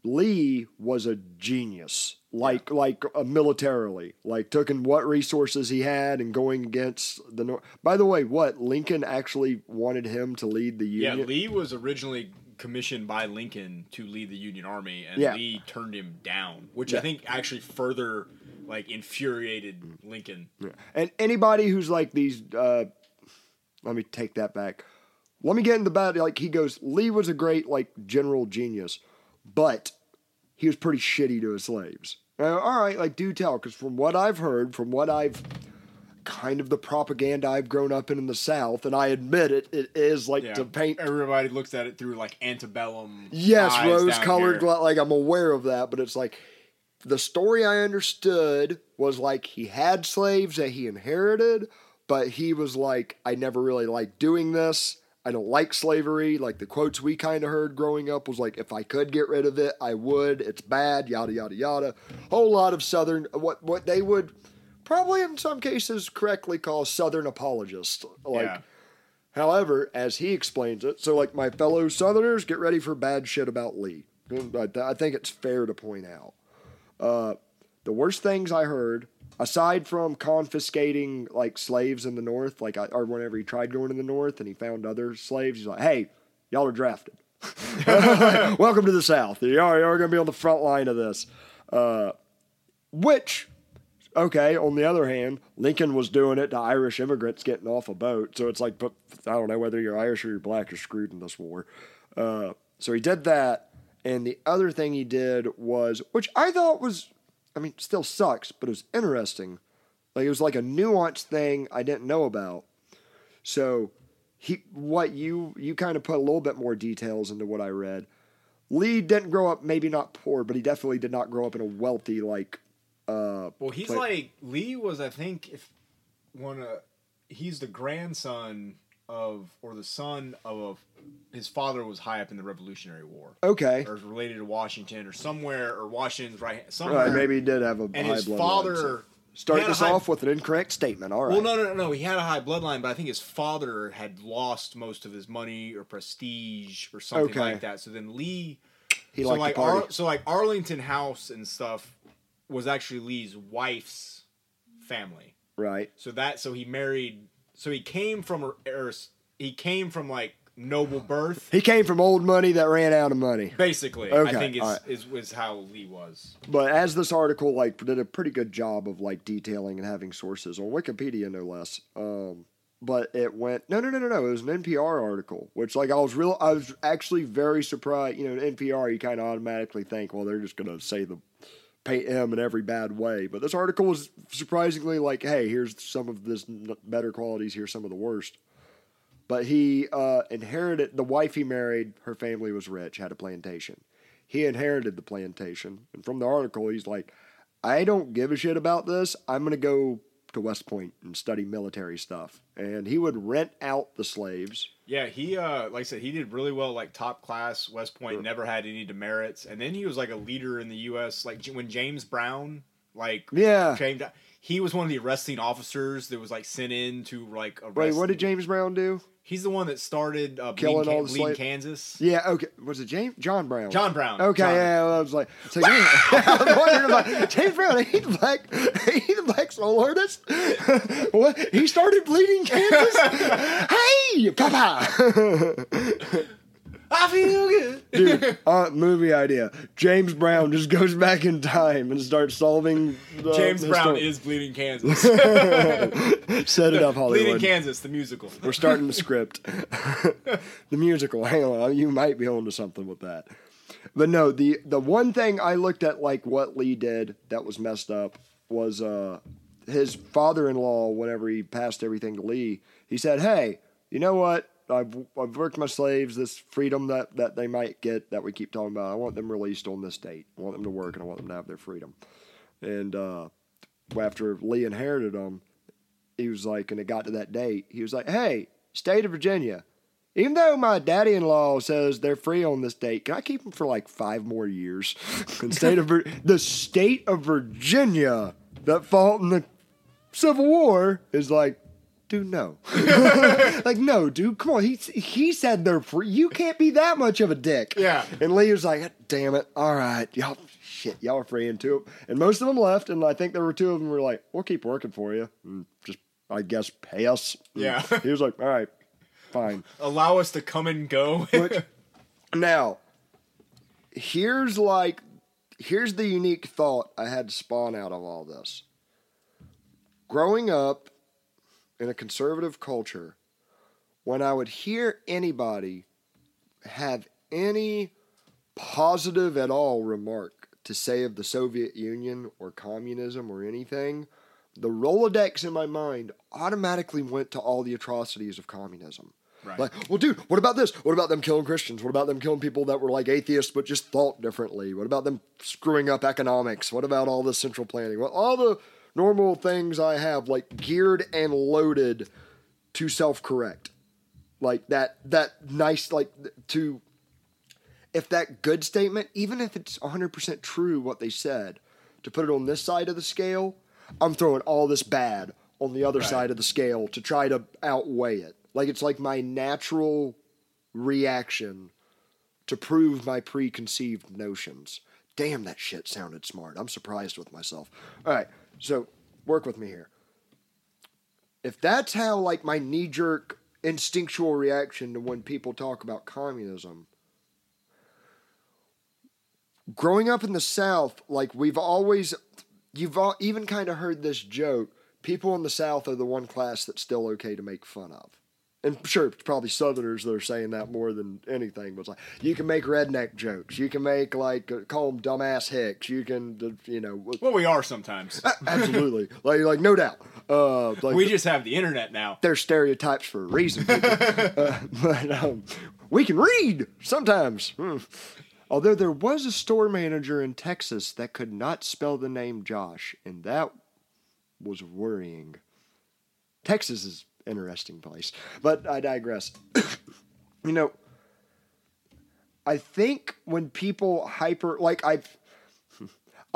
Lee was a genius, like like uh, militarily, like taking what resources he had and going against the North. By the way, what Lincoln actually wanted him to lead the Union. Yeah, Lee was originally commissioned by Lincoln to lead the Union Army, and Yeah. Lee turned him down, which Yeah. I think actually further like infuriated Lincoln. Yeah. And anybody who's like these, uh, let me take that back. Let me get in the bad. Like he goes, Lee was a great like general genius, but he was pretty shitty to his slaves. All right, like do tell, because from what I've heard, from what I've kind of the propaganda I've grown up in in the South, and I admit it, it is like Yeah, to paint. everybody looks at it through like antebellum. Yes, rose-colored. Like I'm aware of that, but it's like the story I understood was like he had slaves that he inherited, but he was like, I never really liked doing this. I don't like slavery. Like the quotes we kind of heard growing up was like, if I could get rid of it, I would. It's bad. Yada yada yada. Whole lot of Southern what what they would probably in some cases correctly call Southern apologists. Like. Yeah. However, as he explains it, so like my fellow Southerners, get ready for bad shit about Lee. I, I think it's fair to point out. Uh, the worst things I heard, aside from confiscating like slaves in the North, like I, or whenever he tried going to the North and he found other slaves, he's like, "Hey, y'all are drafted. Welcome to the South. Y'all are, y'all are going to be on the front line of this." Uh, which okay, on the other hand, Lincoln was doing it to Irish immigrants getting off a boat. So it's like, but I don't know whether you're Irish or you're black, you're screwed in this war. Uh, so he did that. And the other thing he did was, which I thought was, I mean, still sucks, but it was interesting. Like it was like a nuanced thing I didn't know about. So he, what you you kind of put a little bit more details into what I read. Lee didn't grow up, maybe not poor, but he definitely did not grow up in a wealthy like. Uh, Well, he's But- like Lee was, I think, if one of he's the grandson of or the son of his father was high up in the Revolutionary War. Okay. Or related to Washington or somewhere or Washington's right somewhere. Right, maybe he did have a and high his bloodline, father so- Start he had a this high- off with an incorrect statement. All right. Well, no, no, no, no. He had a high bloodline, but I think his father had lost most of his money or prestige or something Okay. like that. So then Lee, He so liked like. Ar- so like Arlington House and stuff was actually Lee's wife's family. right. So that so he married. So he came from or he came from like noble birth. He came from old money that ran out of money. Basically, Okay, I think is, alright. is is how Lee was. But as this article like did a pretty good job of like detailing and having sources on Wikipedia, no less. Um, but it went no, no, no, no, no. It was an NPR article, which like I was real. I was actually very surprised. You know, NPR, you kind of automatically think, well, they're just gonna say the paint him in every bad way. But this article was surprisingly like, hey, here's some of this better qualities. Here's some of the worst. But he uh, inherited the wife he married. Her family was rich, had a plantation. He inherited the plantation, and from the article, he's like, "I don't give a shit about this. I'm gonna go to West Point and study military stuff." And he would rent out the slaves. Yeah, he uh like I said, he did really well, like top class. West Point never had any demerits, and then he was like a leader in the U.S. Like when James Brown, like Yeah. came down, he was one of the arresting officers that was like sent in to like arrest. Wait, what did James Brown do? He's the one that started uh, Killing Bleeding, all the Bleeding Kansas. Yeah, okay. Was it James John Brown? John Brown. Okay, John. yeah, well, I was like, so yeah, I was wondering about James Brown. Ain't the black, ain't the black soul artist? what? He started bleeding Kansas. hey, Papa. I feel good. Dude, uh, movie idea. James Brown just goes back in time and starts solving. The, James the Brown story. is Bleeding Kansas. Set it up, Hollywood. Bleeding Kansas, the musical. We're starting the script. the musical. Hang on, you might be onto something with that. But no, the the one thing I looked at like what Lee did that was messed up was uh his father-in-law whenever he passed everything to Lee, he said, "Hey, you know what? I've I've worked my slaves. This freedom that that they might get that we keep talking about. I want them released on this date. I want them to work and I want them to have their freedom." And uh after Lee inherited them, he was like, and it got to that date, he was like, hey, state of Virginia, even though my daddy in law says they're free on this date, can I keep them for like five more years? and state of the state of Virginia that fought in the Civil War is like, dude, no. like, no, dude, come on. He, he said they're free. You can't be that much of a dick. Yeah. And Lee was like, damn it. All right. Y'all, shit, y'all are free into it. And most of them left. And I think there were two of them were like, we'll keep working for you. And just, I guess, pay us. And Yeah. he was like, all right, fine. Allow us to come and go. Which, now, here's like, here's the unique thought I had to spawn out of all this. Growing up in a conservative culture, when I would hear anybody have any positive at all remark to say of the Soviet Union or communism or anything, the Rolodex in my mind automatically went to all the atrocities of communism. Right. Like, well, dude, what about this? What about them killing Christians? What about them killing people that were like atheists but just thought differently? What about them screwing up economics? What about all the central planning? Well, all the normal things I have like geared and loaded to self correct. Like that, that nice, like to, if that good statement, even if it's 100% true what they said, to put it on this side of the scale, I'm throwing all this bad on the other Right. side of the scale to try to outweigh it. Like it's like my natural reaction to prove my preconceived notions. Damn, that shit sounded smart. I'm surprised with myself. All right, so work with me here. If that's how, like, my knee jerk instinctual reaction to when people talk about communism, growing up in the South, like, we've always, you've all, even kind of heard this joke people in the South are the one class that's still okay to make fun of. And sure, it's probably Southerners that are saying that more than anything. But it's like you can make redneck jokes, you can make like uh, call them dumbass hicks, you can, you know, well, we are sometimes. absolutely, like like no doubt. Uh, like we just have the internet now. they're stereotypes for a reason. uh, but um, we can read sometimes. Hmm. Although there was a store manager in Texas that could not spell the name Josh, and that was worrying. Texas is interesting place. But I digress. you know, I think when people hyper like I've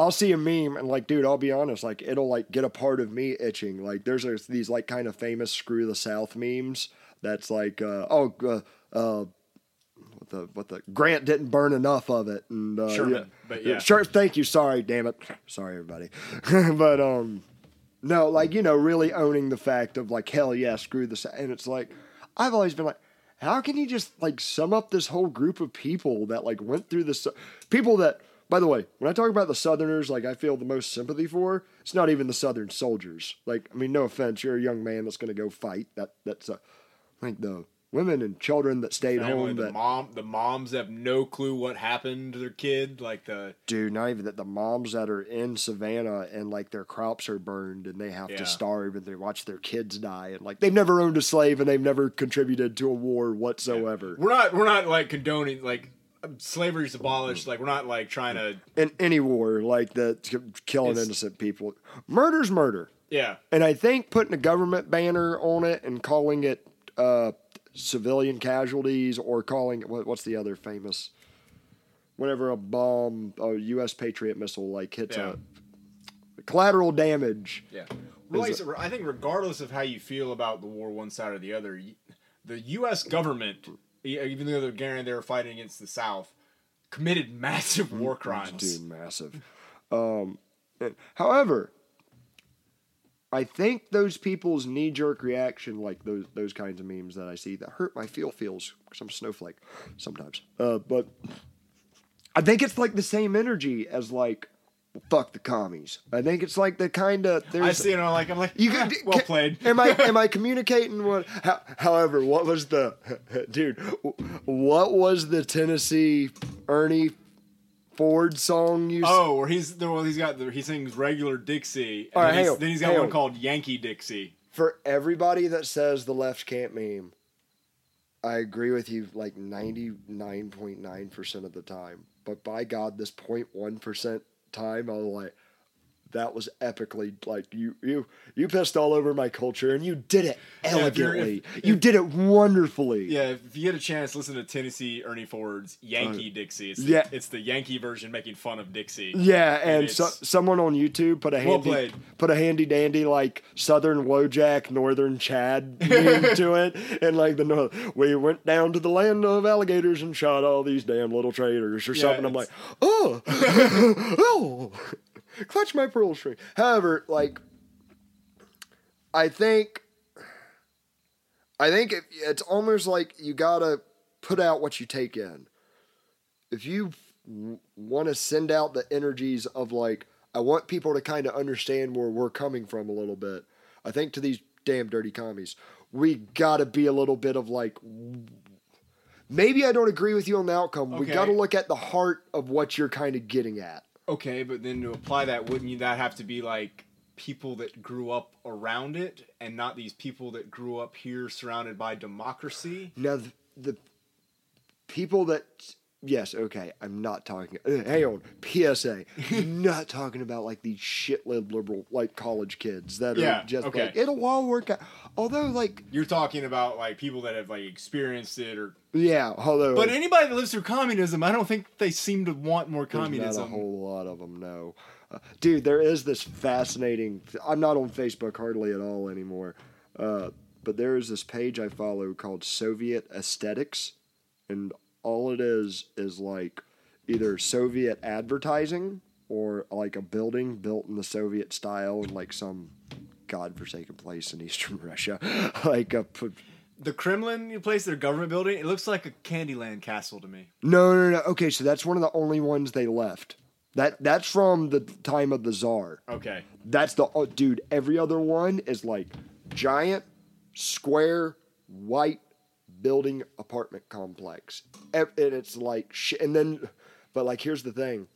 I'll see a meme and like, dude, I'll be honest, like it'll like get a part of me itching. Like there's a, these like kind of famous screw the South memes that's like, uh, oh, uh, uh, what the what the Grant didn't burn enough of it, and uh, Sherman, but yeah. sure. Thank you. Sorry, damn it. Sorry, everybody. but um, no, like you know, really owning the fact of like, hell yeah, screw this, and it's like, I've always been like. How can you just like sum up this whole group of people that like went through this? People that by the way, when I talk about the Southerners, like I feel the most sympathy for, it's not even the Southern soldiers. Like, I mean, no offense, you're a young man that's going to go fight. That that's a, like the women and children that stayed Family, home. the mom, the moms have no clue what happened to their kid. Like the dude, not even that. The moms that are in Savannah and like their crops are burned and they have Yeah. to starve and they watch their kids die and like they've never owned a slave and they've never contributed to a war whatsoever. we're not we're not like condoning like slavery's abolished. Like we're not like trying to In any war, like the killing It's- innocent people, murder's murder. yeah. And I think putting a government banner on it and calling it uh, civilian casualties or calling what, what's the other famous whenever a bomb a U.S. Patriot missile like hits Yeah. a collateral damage. Yeah. Like I think regardless of how you feel about the war, one side or the other, the U.S. government, e- even though they're guaranteed they were fighting against the South, committed massive war crimes. Dude, massive. Um, however, I think those people's knee jerk reaction, like those those kinds of memes that I see, that hurt my feel feels because I'm a snowflake sometimes. Uh, but I think it's like the same energy as like fuck the commies. I think it's like the kind of. I see it. I'm like, I'm like, You "Ah, can, well can- played. Am I am I communicating what? How, however, what was the dude? What was the Tennessee Ernie Ford song you? Oh, where he's well, he's got the, he sings regular Dixie, and All right, then, he's, on, then he's got one on. called Yankee Dixie. For everybody that says the left can't meme, I agree with you like ninety nine point nine percent of the time. But by God, this 0.1 percent time, I was like. That was epically like you you you pissed all over my culture and you did it if you're- elegantly. if- you did it wonderfully. Yeah, if you get a chance, listen to Tennessee Ernie Ford's Yankee Dixie. It's Uh, yeah. the, it's the Yankee version making fun of Dixie. Yeah, and it's- so, someone on YouTube put a handy played. put a handy dandy like Southern Wojak, Northern Chad to it, and like the no- we went down to the land of alligators and shot all these damn little traitors or Yeah, something. I'm like, oh, oh, clutch my pearl string. However, like, I think, I think it, it's almost like you gotta put out what you take in if you want to send out the energies of like I want people to kind of understand where we're coming from a little bit. I think to these damn dirty commies, we got to be a little bit of like maybe I don't agree with you on the outcome. We got to look at the heart of what you're kind of getting at. Okay, but then to apply that, wouldn't you that have to be like people that grew up around it and not these people that grew up here surrounded by democracy? Now the, the people that yes, okay, I'm not talking. Uh, hang on, PSA. Not talking about like these shit liberal like college kids that are just okay. like it'll all work out. Although like You're talking about like people that have like experienced it or yeah, although But anybody that lives through communism, I don't think they seem to want more communism. not a whole lot of them, no. Uh, dude, there is this fascinating. I'm not on Facebook hardly at all anymore, uh, but there is this page I follow called Soviet Aesthetics, and all it is is like either Soviet advertising or like a building built in the Soviet style in like some godforsaken place in Eastern Russia, like a. p- The Kremlin you place their government building, it looks like a Candyland castle to me. No, no, no. Okay, so that's one of the only ones they left. That that's from the time of the Czar. Okay. That's the oh, dude. Every other one is like giant, square, white building apartment complex, and it's like shit. And then, but like here's the thing,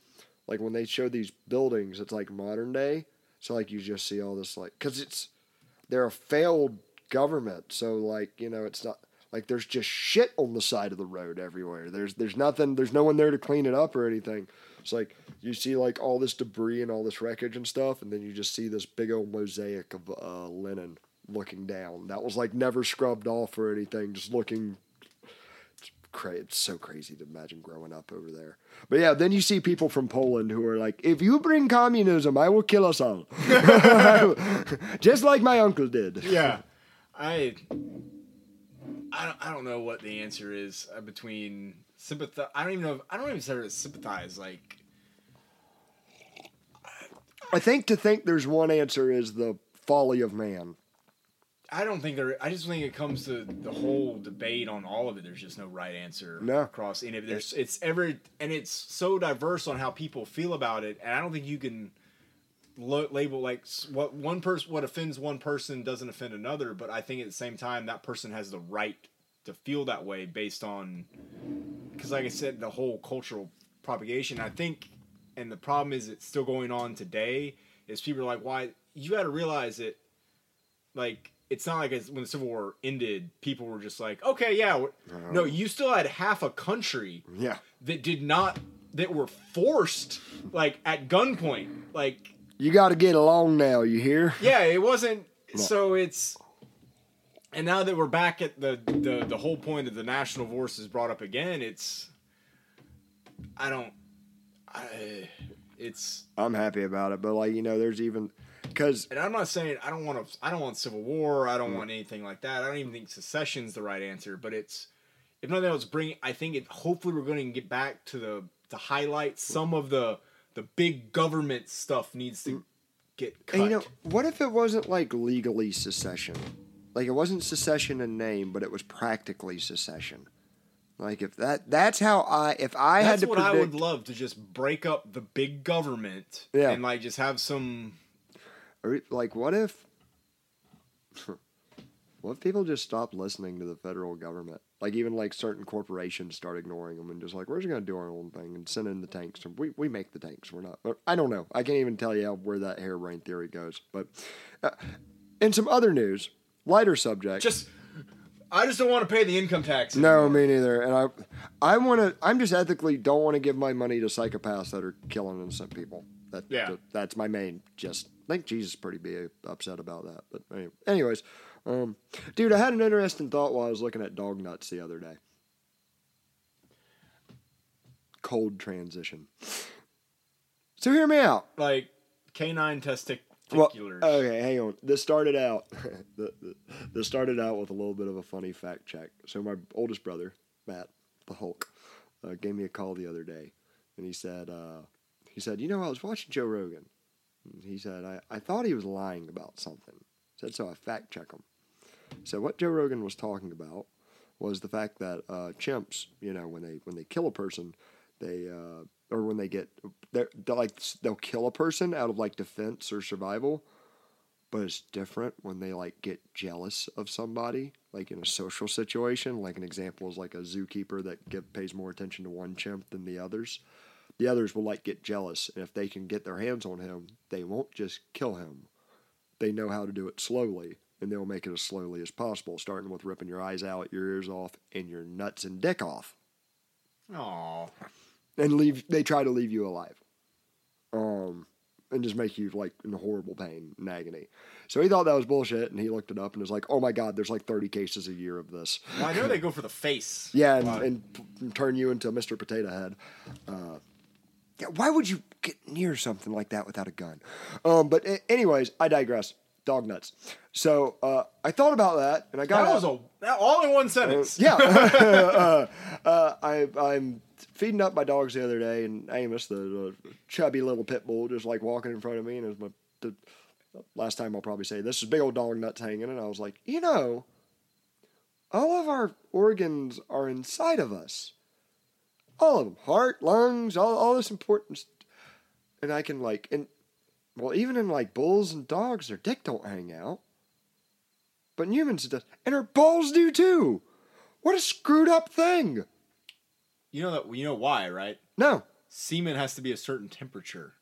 like when they show these buildings, it's like modern day. So like you just see all this like because it's they're a failed government. So like you know it's not like there's just shit on the side of the road everywhere. There's there's nothing. There's no one there to clean it up or anything. It's like you see like all this debris and all this wreckage and stuff, and then you just see this big old mosaic of uh, Lenin. Looking down. That was like never scrubbed off or anything, just looking. It's, cra- it's so crazy to imagine growing up over there. But yeah, then you see people from Poland who are like, "If you bring communism, I will kill us all," just like my uncle did. yeah, I, I don't, I don't know what the answer is uh, between sympathize. I don't even know. If, I don't even say sympathize. Like, I think to think there's one answer is the folly of man. I don't think there. I just think it comes to the whole debate on all of it. There's just no right answer No. across any of it. There's it's every and it's so diverse on how people feel about it, and I don't think you can lo- label like what one person what offends one person doesn't offend another. But I think at the same time that person has the right to feel that way based on because, like I said, the whole cultural propagation. I think, and the problem is it's still going on today. Is people are like, why? You got to realize it like it's not like it's, when the Civil War ended, people were just like, okay, yeah, no, you still had half a country Yeah. that did not that were forced like at gunpoint, like You got to get along now, you hear? yeah, it wasn't. So it's and now that we're back at the the the whole point of the national voice is brought up again. It's I don't. I, it's I'm happy about it, but like, you know, there's even because and I'm not saying I don't want to. I don't want civil war. I don't want anything like that. I don't even think secession's the right answer. But it's if nothing else, bring. I think it. Hopefully, we're going to get back to the to highlight some of the the big government stuff needs to get cut. And you know, what if it wasn't like legally secession? Like it wasn't secession in name, but it was practically secession. Like if that that's how I if I That's had to what I would love to just break up the big government Yeah. and like just have some. Or, like what if what if people just stop listening to the federal government? Like even like certain corporations start ignoring them and just like we're just gonna do our own thing and send in the tanks. And we we make the tanks. We're not. I don't know. I can't even tell you how, where that harebrained theory goes. But uh, in some other news, lighter subject. Just, I just don't want to pay the income tax. No, me neither. And I, I want to. I'm just ethically don't want to give my money to psychopaths that are killing innocent people. That, Yeah. that- that's my main. Just I think Jesus is pretty be upset about that. But anyways, um, dude, I had an interesting thought while I was looking at dog nuts the other day. Cold transition. So hear me out. like canine testiculars. Well, okay, hang on. This started out. the, the, this started out with a little bit of a funny fact check. So my oldest brother, Matt, the Hulk, uh, gave me a call the other day, and he said, uh, he said, you know, I was watching Joe Rogan. He said, I, I thought he was lying about something. Said so. I fact check him. So what Joe Rogan was talking about was the fact that uh, chimps, you know, when they when they kill a person, they uh, or when they get they're, they're like they'll kill a person out of like defense or survival, but it's different when they like get jealous of somebody, like in a social situation. Like an example is like a zookeeper that give, pays more attention to one chimp than the others. The others will like get jealous, and if they can get their hands on him, they won't just kill him. They know how to do it slowly, and they'll make it as slowly as possible, starting with ripping your eyes out, your ears off, and your nuts and dick off Aw. and leave they try to leave you alive um and just make you like in horrible pain and agony so he thought that was bullshit and he looked it up and was like oh my god there's like 30 cases a year of this Well, I know they go for the face. yeah and, Wow. and p- turn you into mr potato head uh yeah, why would you get near something like that without a gun um but anyways i digress dog nuts so uh i thought about that and i got that out- a that, all in one sentence. yeah. uh, uh, I, I'm feeding up my dogs the other day, and Amos, the, uh chubby little pit bull, just like walking in front of me. And it was my the last time I'll probably say this is big old dog nuts hanging. And I was like, you know, all of our organs are inside of us. All of them heart, lungs, all, all this important. St- and I can, like, and well, even in like bulls and dogs, their dick don't hang out. But in humans it does. And our balls do too. What a screwed up thing. You know that you know why, right? No. Semen has to be a certain temperature.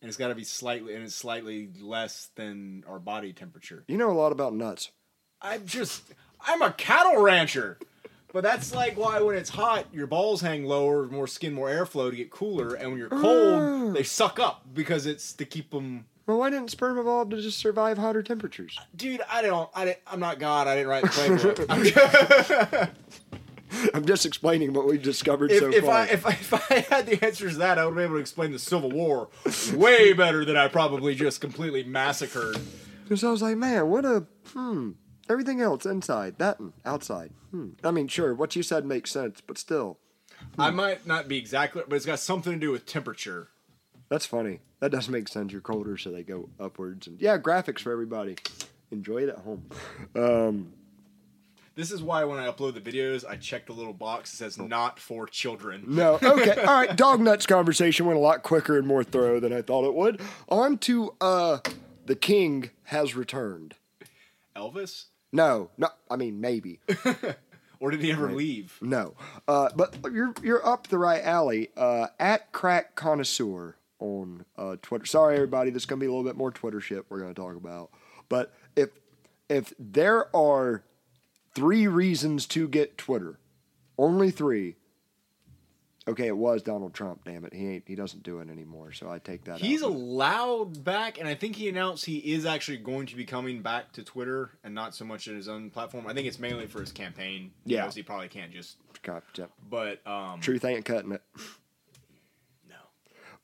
And it's got to be slightly and it's slightly less than our body temperature. You know a lot about nuts. I'm just I'm a cattle rancher. But that's like why when it's hot, your balls hang lower, more skin, more airflow to get cooler, and when you're cold, they suck up because it's to keep them Well, why didn't sperm evolve to just survive hotter temperatures? Dude, I don't. I didn't, I'm not God. I didn't write the playbook. I'm just explaining what we've discovered if, so if far. I if I if I had the answers to that, I would be able to explain the Civil War way better than I probably just completely massacred. Because I was like, man, what a hmm. Everything else inside, that and outside. Hmm. I mean, sure, what you said makes sense, but still, I might not be exactly, but it's got something to do with temperature. that's funny. That does make sense. You're colder, so they go upwards. And yeah, graphics for everybody. Enjoy it at home. Um, This is why when I upload the videos, I check the little box that says "not for children." no, okay, all right. Dog nuts conversation went a lot quicker and more thorough than I thought it would. On to uh, the king has returned. Elvis, No, no, I mean maybe. or did he ever leave? No, uh, but you're you're up the right alley. Uh, at crack connoisseur on uh, Twitter. Sorry, everybody. This is gonna be a little bit more Twitter shit we're gonna talk about. But if if there are three reasons to get Twitter, only three. Okay, it was Donald Trump. Damn it, he ain't. He doesn't do it anymore. So I take that. He's out. allowed back, and I think he announced he is actually going to be coming back to Twitter and not so much in his own platform. I think it's mainly for his campaign. Yeah. because he probably can't just. God, yep. But um, Truth ain't cutting it. no.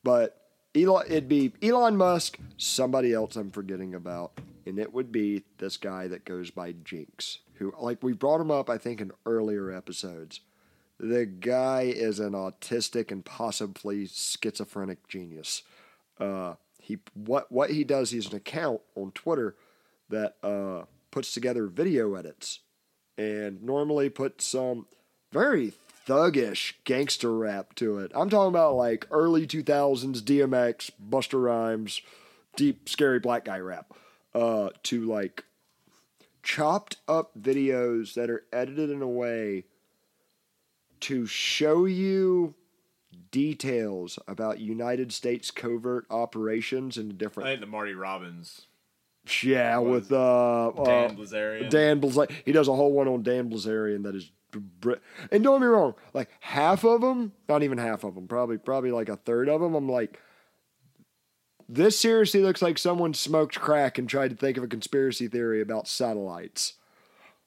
But Elon, it'd be Elon Musk, somebody else I'm forgetting about, and it would be this guy that goes by Jinx, who, like, we brought him up, I think, in earlier episodes. The guy is an autistic and possibly schizophrenic genius. Uh, he what what he does? He's an account on Twitter that uh, puts together video edits, and normally puts some very thuggish gangster rap to it. I'm talking about like early 2000s DMX, Busta Rhymes, deep scary black guy rap. Uh, to like chopped up videos that are edited in a way to show you details about United States covert operations in different. I think the Marty Robbins, yeah with uh, uh Dan Bilzerian. Dan Bilzerian. He does a whole one on Dan Bilzerian that is, br- and don't get me wrong, like half of them, not even half of them, probably probably like a third of them. I'm like, this seriously looks like someone smoked crack and tried to think of a conspiracy theory about satellites.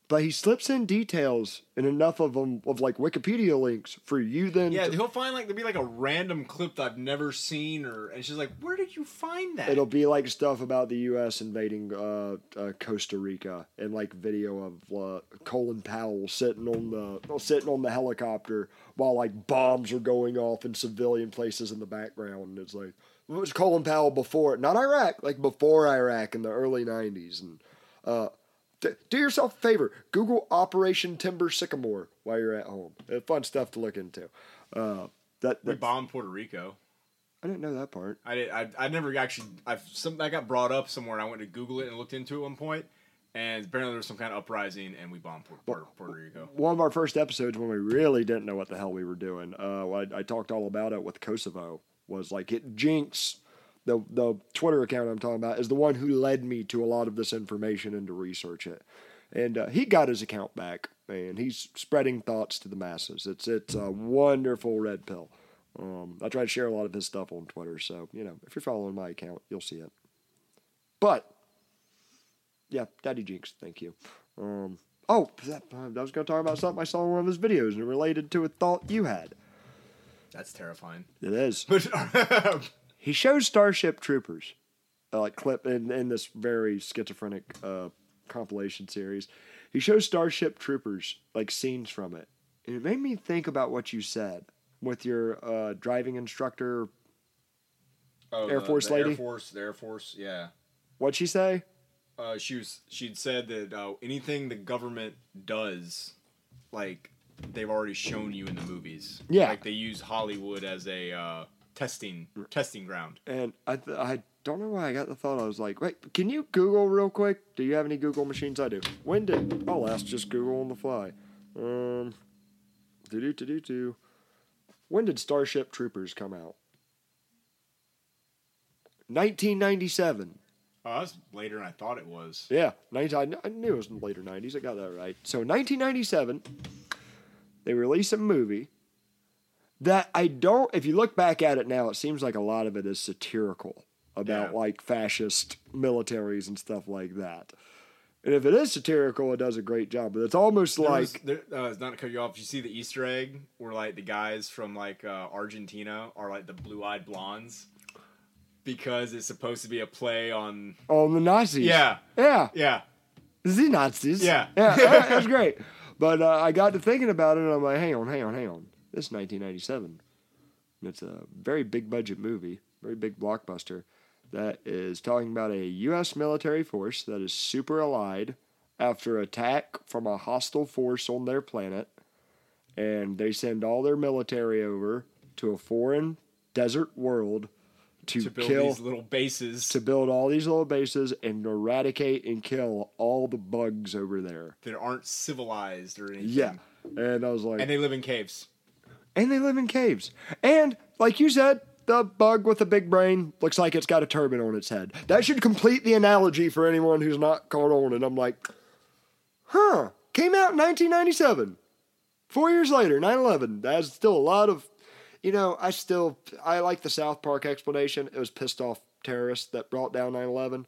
But he slips in details and enough of them of like Wikipedia links for you then. Yeah, to- he'll find like there'll be like a random clip that I've never seen, or and she's like, "Where did you find that?" It'll be like stuff about the U.S. invading uh, uh, Costa Rica, and like video of uh, Colin Powell sitting on the sitting on the helicopter while like bombs are going off in civilian places in the background. And it's like it was Colin Powell before, not Iraq, like before Iraq in the early '90s. And uh, do yourself a favor, Google Operation Timber Sycamore while you're at home. Uh, fun stuff to look into. Uh, that, we bombed Puerto Rico. I didn't know that part. I did. I, I never actually. I've some that got brought up somewhere, and I went to Google it and looked into it at one point, and apparently there was some kind of uprising, and we bombed Puerto, Puerto, Puerto Rico. one of our first episodes when we really didn't know what the hell we were doing. Uh, I, I talked all about it with Kosovo. Was like it Jinx, the the Twitter account I'm talking about is the one who led me to a lot of this information and to research it. And uh, he got his account back, and he's spreading thoughts to the masses. It's it's a wonderful red pill. Um, I try to share a lot of his stuff on Twitter, so you know if you're following my account, you'll see it. But yeah, Daddy Jinx, thank you. Um, oh, that, I was going to talk about something I saw in one of his videos and related to a thought you had. That's terrifying. It is. He shows Starship Troopers, uh, like clip in, in this very schizophrenic uh, compilation series. He shows Starship Troopers, like scenes from it. And it made me think about what you said with your uh, driving instructor. oh, Air the- Force the lady? Air Force, the Air Force, yeah. What'd she say? Uh, she was. She'd said that uh, anything the government does, like they've already shown you in the movies. Yeah. Like they use Hollywood as a uh, testing testing ground. And I, th- I don't know why I got the thought. I was like, wait, can you Google real quick? Do you have any Google machines? I do. When did? I'll ask just Google on the fly. Um, do do do do do. When did Starship Troopers come out? 1997. Oh, that's later than I thought it was. Yeah, 19, I knew it was in the later 90s. I got that right. So 1997, they release a movie that I don't. If you look back at it now, it seems like a lot of it is satirical about Yeah. like fascist militaries and stuff like that. And if it is satirical, it does a great job. But it's almost There like was- there, uh, not to cut you off. You see the Easter egg where like the guys from like uh, Argentina are like the blue-eyed blondes because it's supposed to be a play on. on the Nazis. Yeah, yeah. yeah. the Nazis. Yeah. yeah, that- that's great. But uh, I got to thinking about it, and I'm like, hang on, hang on, hang on. This is 1997. It's a very big budget movie, very big blockbuster that is talking about a U.S. military force that is super allied after attack from a hostile force on their planet, and they send all their military over to a foreign desert world to, To build kill these little bases to build all these little bases and eradicate and kill all the bugs over there. that aren't civilized or anything. Yeah. And I was like, and they, live in caves. Live in caves. And like you said, the bug with the big brain looks like it's got a turban on its head. That should complete the analogy for anyone who's not caught on. And I'm like, huh, came out in 1997. Four years later, 9 11. That's still a lot of, you know, I still, I like the South Park explanation. It was pissed off terrorists that brought down 9 11.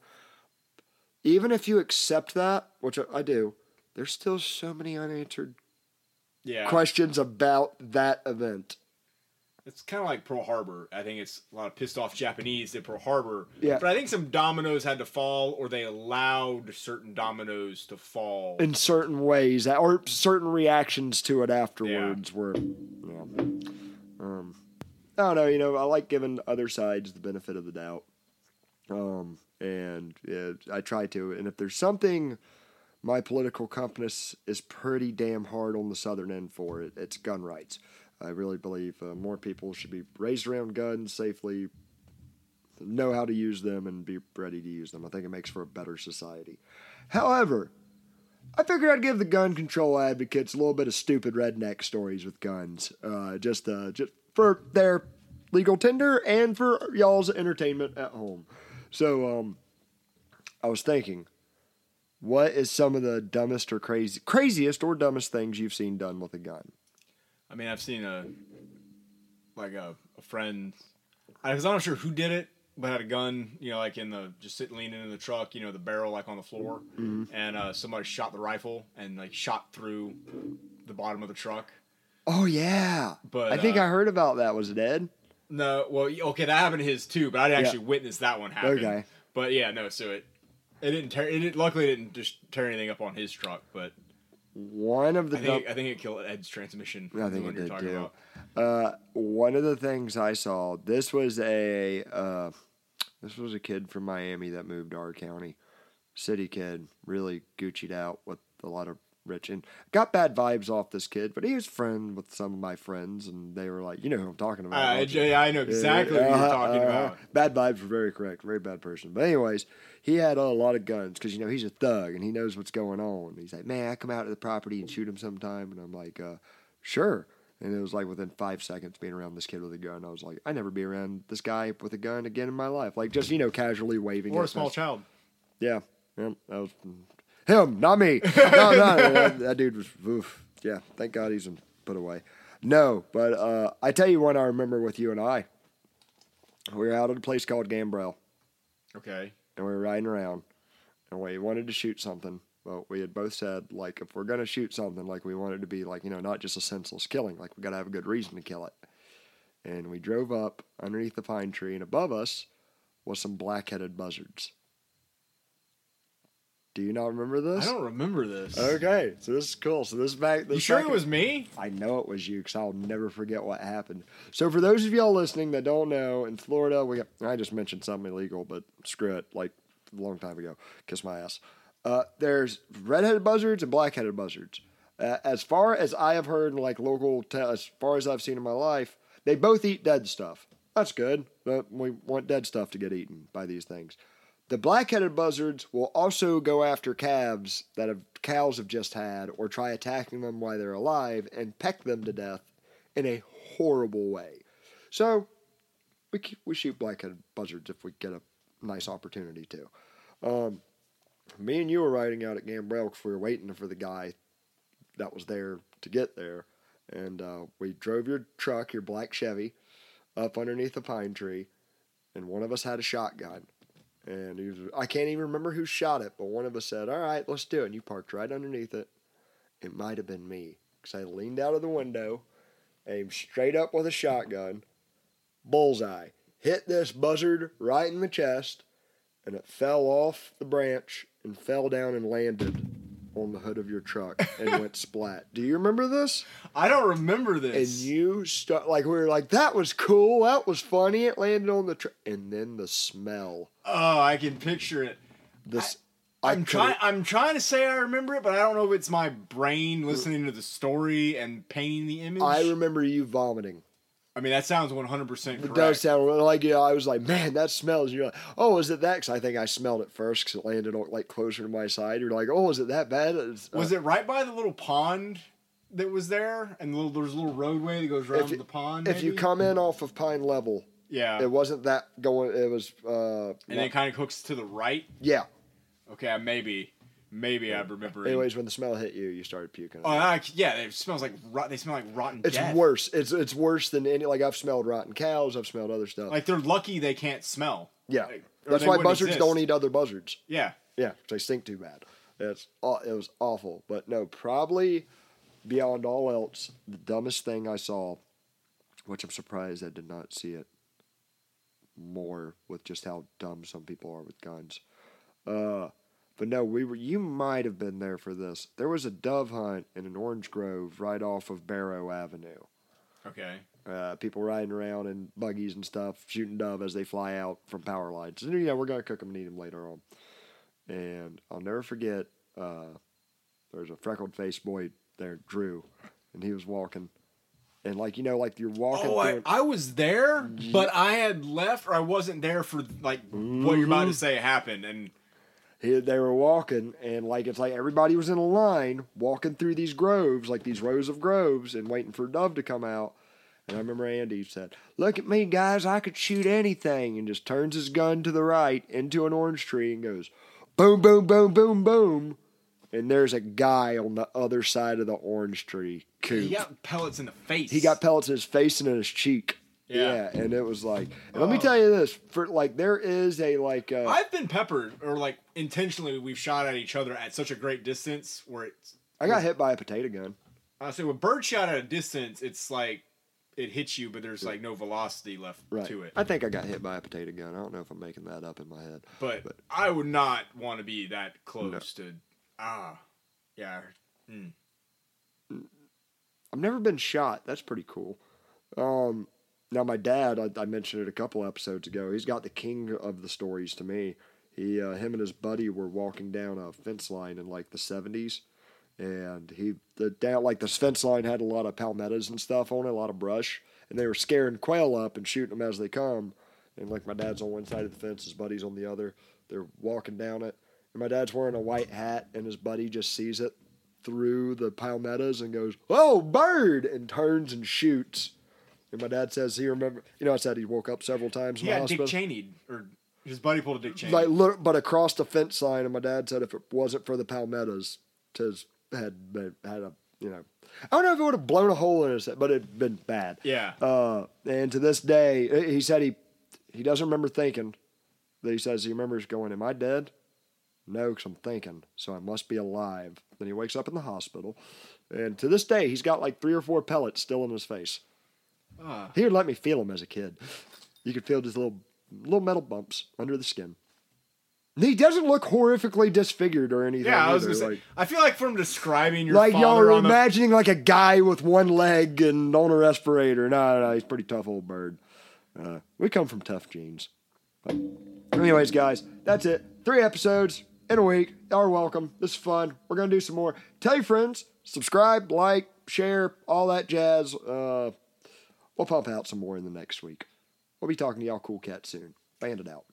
Even if you accept that, which I do, there's still so many unanswered Yeah, questions about that event. it's kind of like Pearl Harbor. I think it's a lot of pissed off Japanese at Pearl Harbor. Yeah. but I think some dominoes had to fall, or they allowed certain dominoes to fall. in certain ways or certain reactions to it afterwards were you know um I don't know, you know, I like giving other sides the benefit of the doubt. Um and yeah, I try to and if there's something my political compass is pretty damn hard on the southern end for it, it's gun rights. I really believe uh, more people should be raised around guns safely, know how to use them, and be ready to use them. I think it makes for a better society. However, I figured I'd give the gun control advocates a little bit of stupid redneck stories with guns, uh, just uh, just for their legal tender and for y'all's entertainment at home. So, um, I was thinking, what is some of the dumbest or crazy, craziest or dumbest things you've seen done with a gun? I mean, I've seen a like a, a friend. I was not sure who did it, but had a gun. You know, like in the just sitting leaning in the truck. You know, the barrel like on the floor, and uh, somebody shot the rifle and like shot through the bottom of the truck. Oh yeah, But, I think uh, I heard about that. Was it Ed? No, well, okay, that happened to his too, but I didn't actually witness that one happen. Okay. but yeah, no, so it it didn't tear. It didn't, luckily it didn't just tear anything up on his truck, but One of the I think I think it killed Ed's transmission. I think it did too. Uh, one of the things I saw, this was a uh, this was a kid from Miami that moved to our county, city kid, really Gucci'd out with a lot of rich and got bad vibes off this kid, but he was friend with some of my friends, and they were like, you know who I'm talking about. Uh, don't you?" yeah, I know exactly what you're talking uh-huh. about. Bad vibes were very correct. Very bad person. But anyways, he had a lot of guns because you know he's a thug and he knows what's going on. He's like, man, I come out to the property and shoot him sometime, and I'm like, uh, sure. And it was like within five seconds being around this kid with a gun, I was like, I never be around this guy with a gun again in my life. Like just you know casually waving. Or a small child. Yeah, yeah, that was him, not me. No, no, that, that dude was. Oof. Yeah, thank God he's been put away. No, but uh, I tell you one I remember with you and I. We were out at a place called Gambrel, Okay. and we were riding around, and we wanted to shoot something. Well, we had both said like if we're gonna shoot something, like we want it to be like you know not just a senseless killing, like we gotta have a good reason to kill it. And we drove up underneath the pine tree, and above us was some black-headed buzzards. Do you not remember this? I don't remember this. Okay, so this is cool. So this is back. This You sure back it was me? I know it was you because I'll never forget what happened. So for those of y'all listening that don't know, in Florida, we got, I just mentioned something illegal, but screw it, like a long time ago. Kiss my ass. Uh, there's red-headed buzzards and black-headed buzzards. Uh, as far as I have heard, like local, as far as I've seen in my life, they both eat dead stuff. That's good, but we want dead stuff to get eaten by these things. The black-headed buzzards will also go after calves that have cows have just had, or try attacking them while they're alive and peck them to death in a horrible way. So we keep, we shoot black-headed buzzards if we get a nice opportunity to. Um, me and you were riding out at Gambrel because we were waiting for the guy that was there to get there, and uh, we drove your truck, your black Chevy, up underneath a pine tree, and one of us had a shotgun. And was, I can't even remember who shot it, but one of us said, All right, let's do it. And you parked right underneath it. It might have been me because I leaned out of the window, aimed straight up with a shotgun, bullseye, hit this buzzard right in the chest, and it fell off the branch and fell down and landed on the hood of your truck and went splat. Do you remember this? I don't remember this. And you start like we were like that was cool, that was funny. It landed on the truck, and then the smell. oh, I can picture it. This I'm trying. I'm trying to say I remember it, but I don't know if it's my brain listening to the story and painting the image. I remember you vomiting. I mean, that sounds 100 percent It does sound like you know, I was like, man, that smells. And you're like, oh, is it that? Because I think I smelled it first because it landed on, like closer to my side. You're like, oh, is it that bad? Uh, Was it right by the little pond that was there, and the little, there's a little roadway that goes around you- the pond? if you come in off of Pine Level, yeah, it wasn't that going. It was, uh, and then it kind of hooks to the right. yeah. Okay, maybe, maybe I remember. Anyways, when the smell hit you, you started puking. Oh, I, yeah, it smells like rot. They smell like rotten. it's death. worse. It's it's worse than any. Like I've smelled rotten cows. I've smelled other stuff. Like they're lucky they can't smell. yeah, Like, that's why buzzards exist. don't eat other buzzards. Yeah, Yeah, they stink too bad. It's it was awful. But no, probably beyond all else, the dumbest thing I saw, which I'm surprised I did not see it more with just how dumb some people are with guns. Uh, but no, we were. You might have been there for this. There was a dove hunt in an orange grove right off of Barrow Avenue. okay. Uh, people riding around in buggies and stuff, shooting dove as they fly out from power lines. And yeah, we're gonna cook them and eat them later on. And I'll never forget. Uh, there's a freckled faced boy there, Drew, and he was walking, and like you know, like you're walking. Oh, I, I was there, but I had left, or I wasn't there for like what you're about to say happened, and he, they were walking, and like it's like everybody was in a line walking through these groves, like these rows of groves, and waiting for a dove to come out. And I remember Andy said, "Look at me, guys! I could shoot anything," and just turns his gun to the right into an orange tree and goes, "Boom, boom, boom, boom, boom." And there's a guy on the other side of the orange tree. Coop. he got pellets in the face. He got pellets in his face and in his cheek. Yeah. and it was like, let me tell you this: for like, there is a like, uh, I've been peppered, or like intentionally, we've shot at each other at such a great distance where it's. I got hit by a potato gun. I say, with bird shot at a distance, it's like it hits you, but there's like no velocity left Right. to it. I think I got hit by a potato gun. I don't know if I'm making that up in my head. But, I would not want to be that close to. Ah, yeah. I've never been shot. That's pretty cool. Um, now my dad, I, I mentioned it a couple episodes ago. He's got the king of the stories to me. He, uh, him and his buddy were walking down a fence line in like the '70s, and he the down like this fence line had a lot of palmettos and stuff on it, a lot of brush, and they were scaring quail up and shooting them as they come. And like my dad's on one side of the fence, his buddy's on the other. They're walking down it, and my dad's wearing a white hat, and his buddy just sees it through the palmettos and goes, "Oh, bird!" and turns and shoots. And my dad says he remember, you know, I said he woke up several times the Dick. Cheney, or his buddy pulled a Dick Cheney. Like look, but across the fence line, and my dad said if it wasn't for the palmettos, his had had a you know, I don't know if it would have blown a hole in his head, but it'd been bad. yeah. Uh, and to this day, he said he he doesn't remember thinking. That he says he remembers going, "Am I dead?" No, because I'm thinking, so I must be alive. Then he wakes up in the hospital, and to this day, he's got like three or four pellets still in his face. Ah. He would let me feel them as a kid. You could feel just little little metal bumps under the skin. And he doesn't look horrifically disfigured or anything. yeah, I was either. gonna say. like, I feel like from describing your like y'all are on the imagining like a guy with one leg and on a respirator. No, no, no he's a pretty tough old bird. Uh, we come from tough genes. But anyways, guys, that's it. Three episodes in a week. Y'all are welcome. This is fun. We're gonna do some more. Tell your friends, subscribe, like, share, all that jazz. Uh, we'll pump out some more in the next week. We'll be talking to y'all cool cats soon. Bandit out.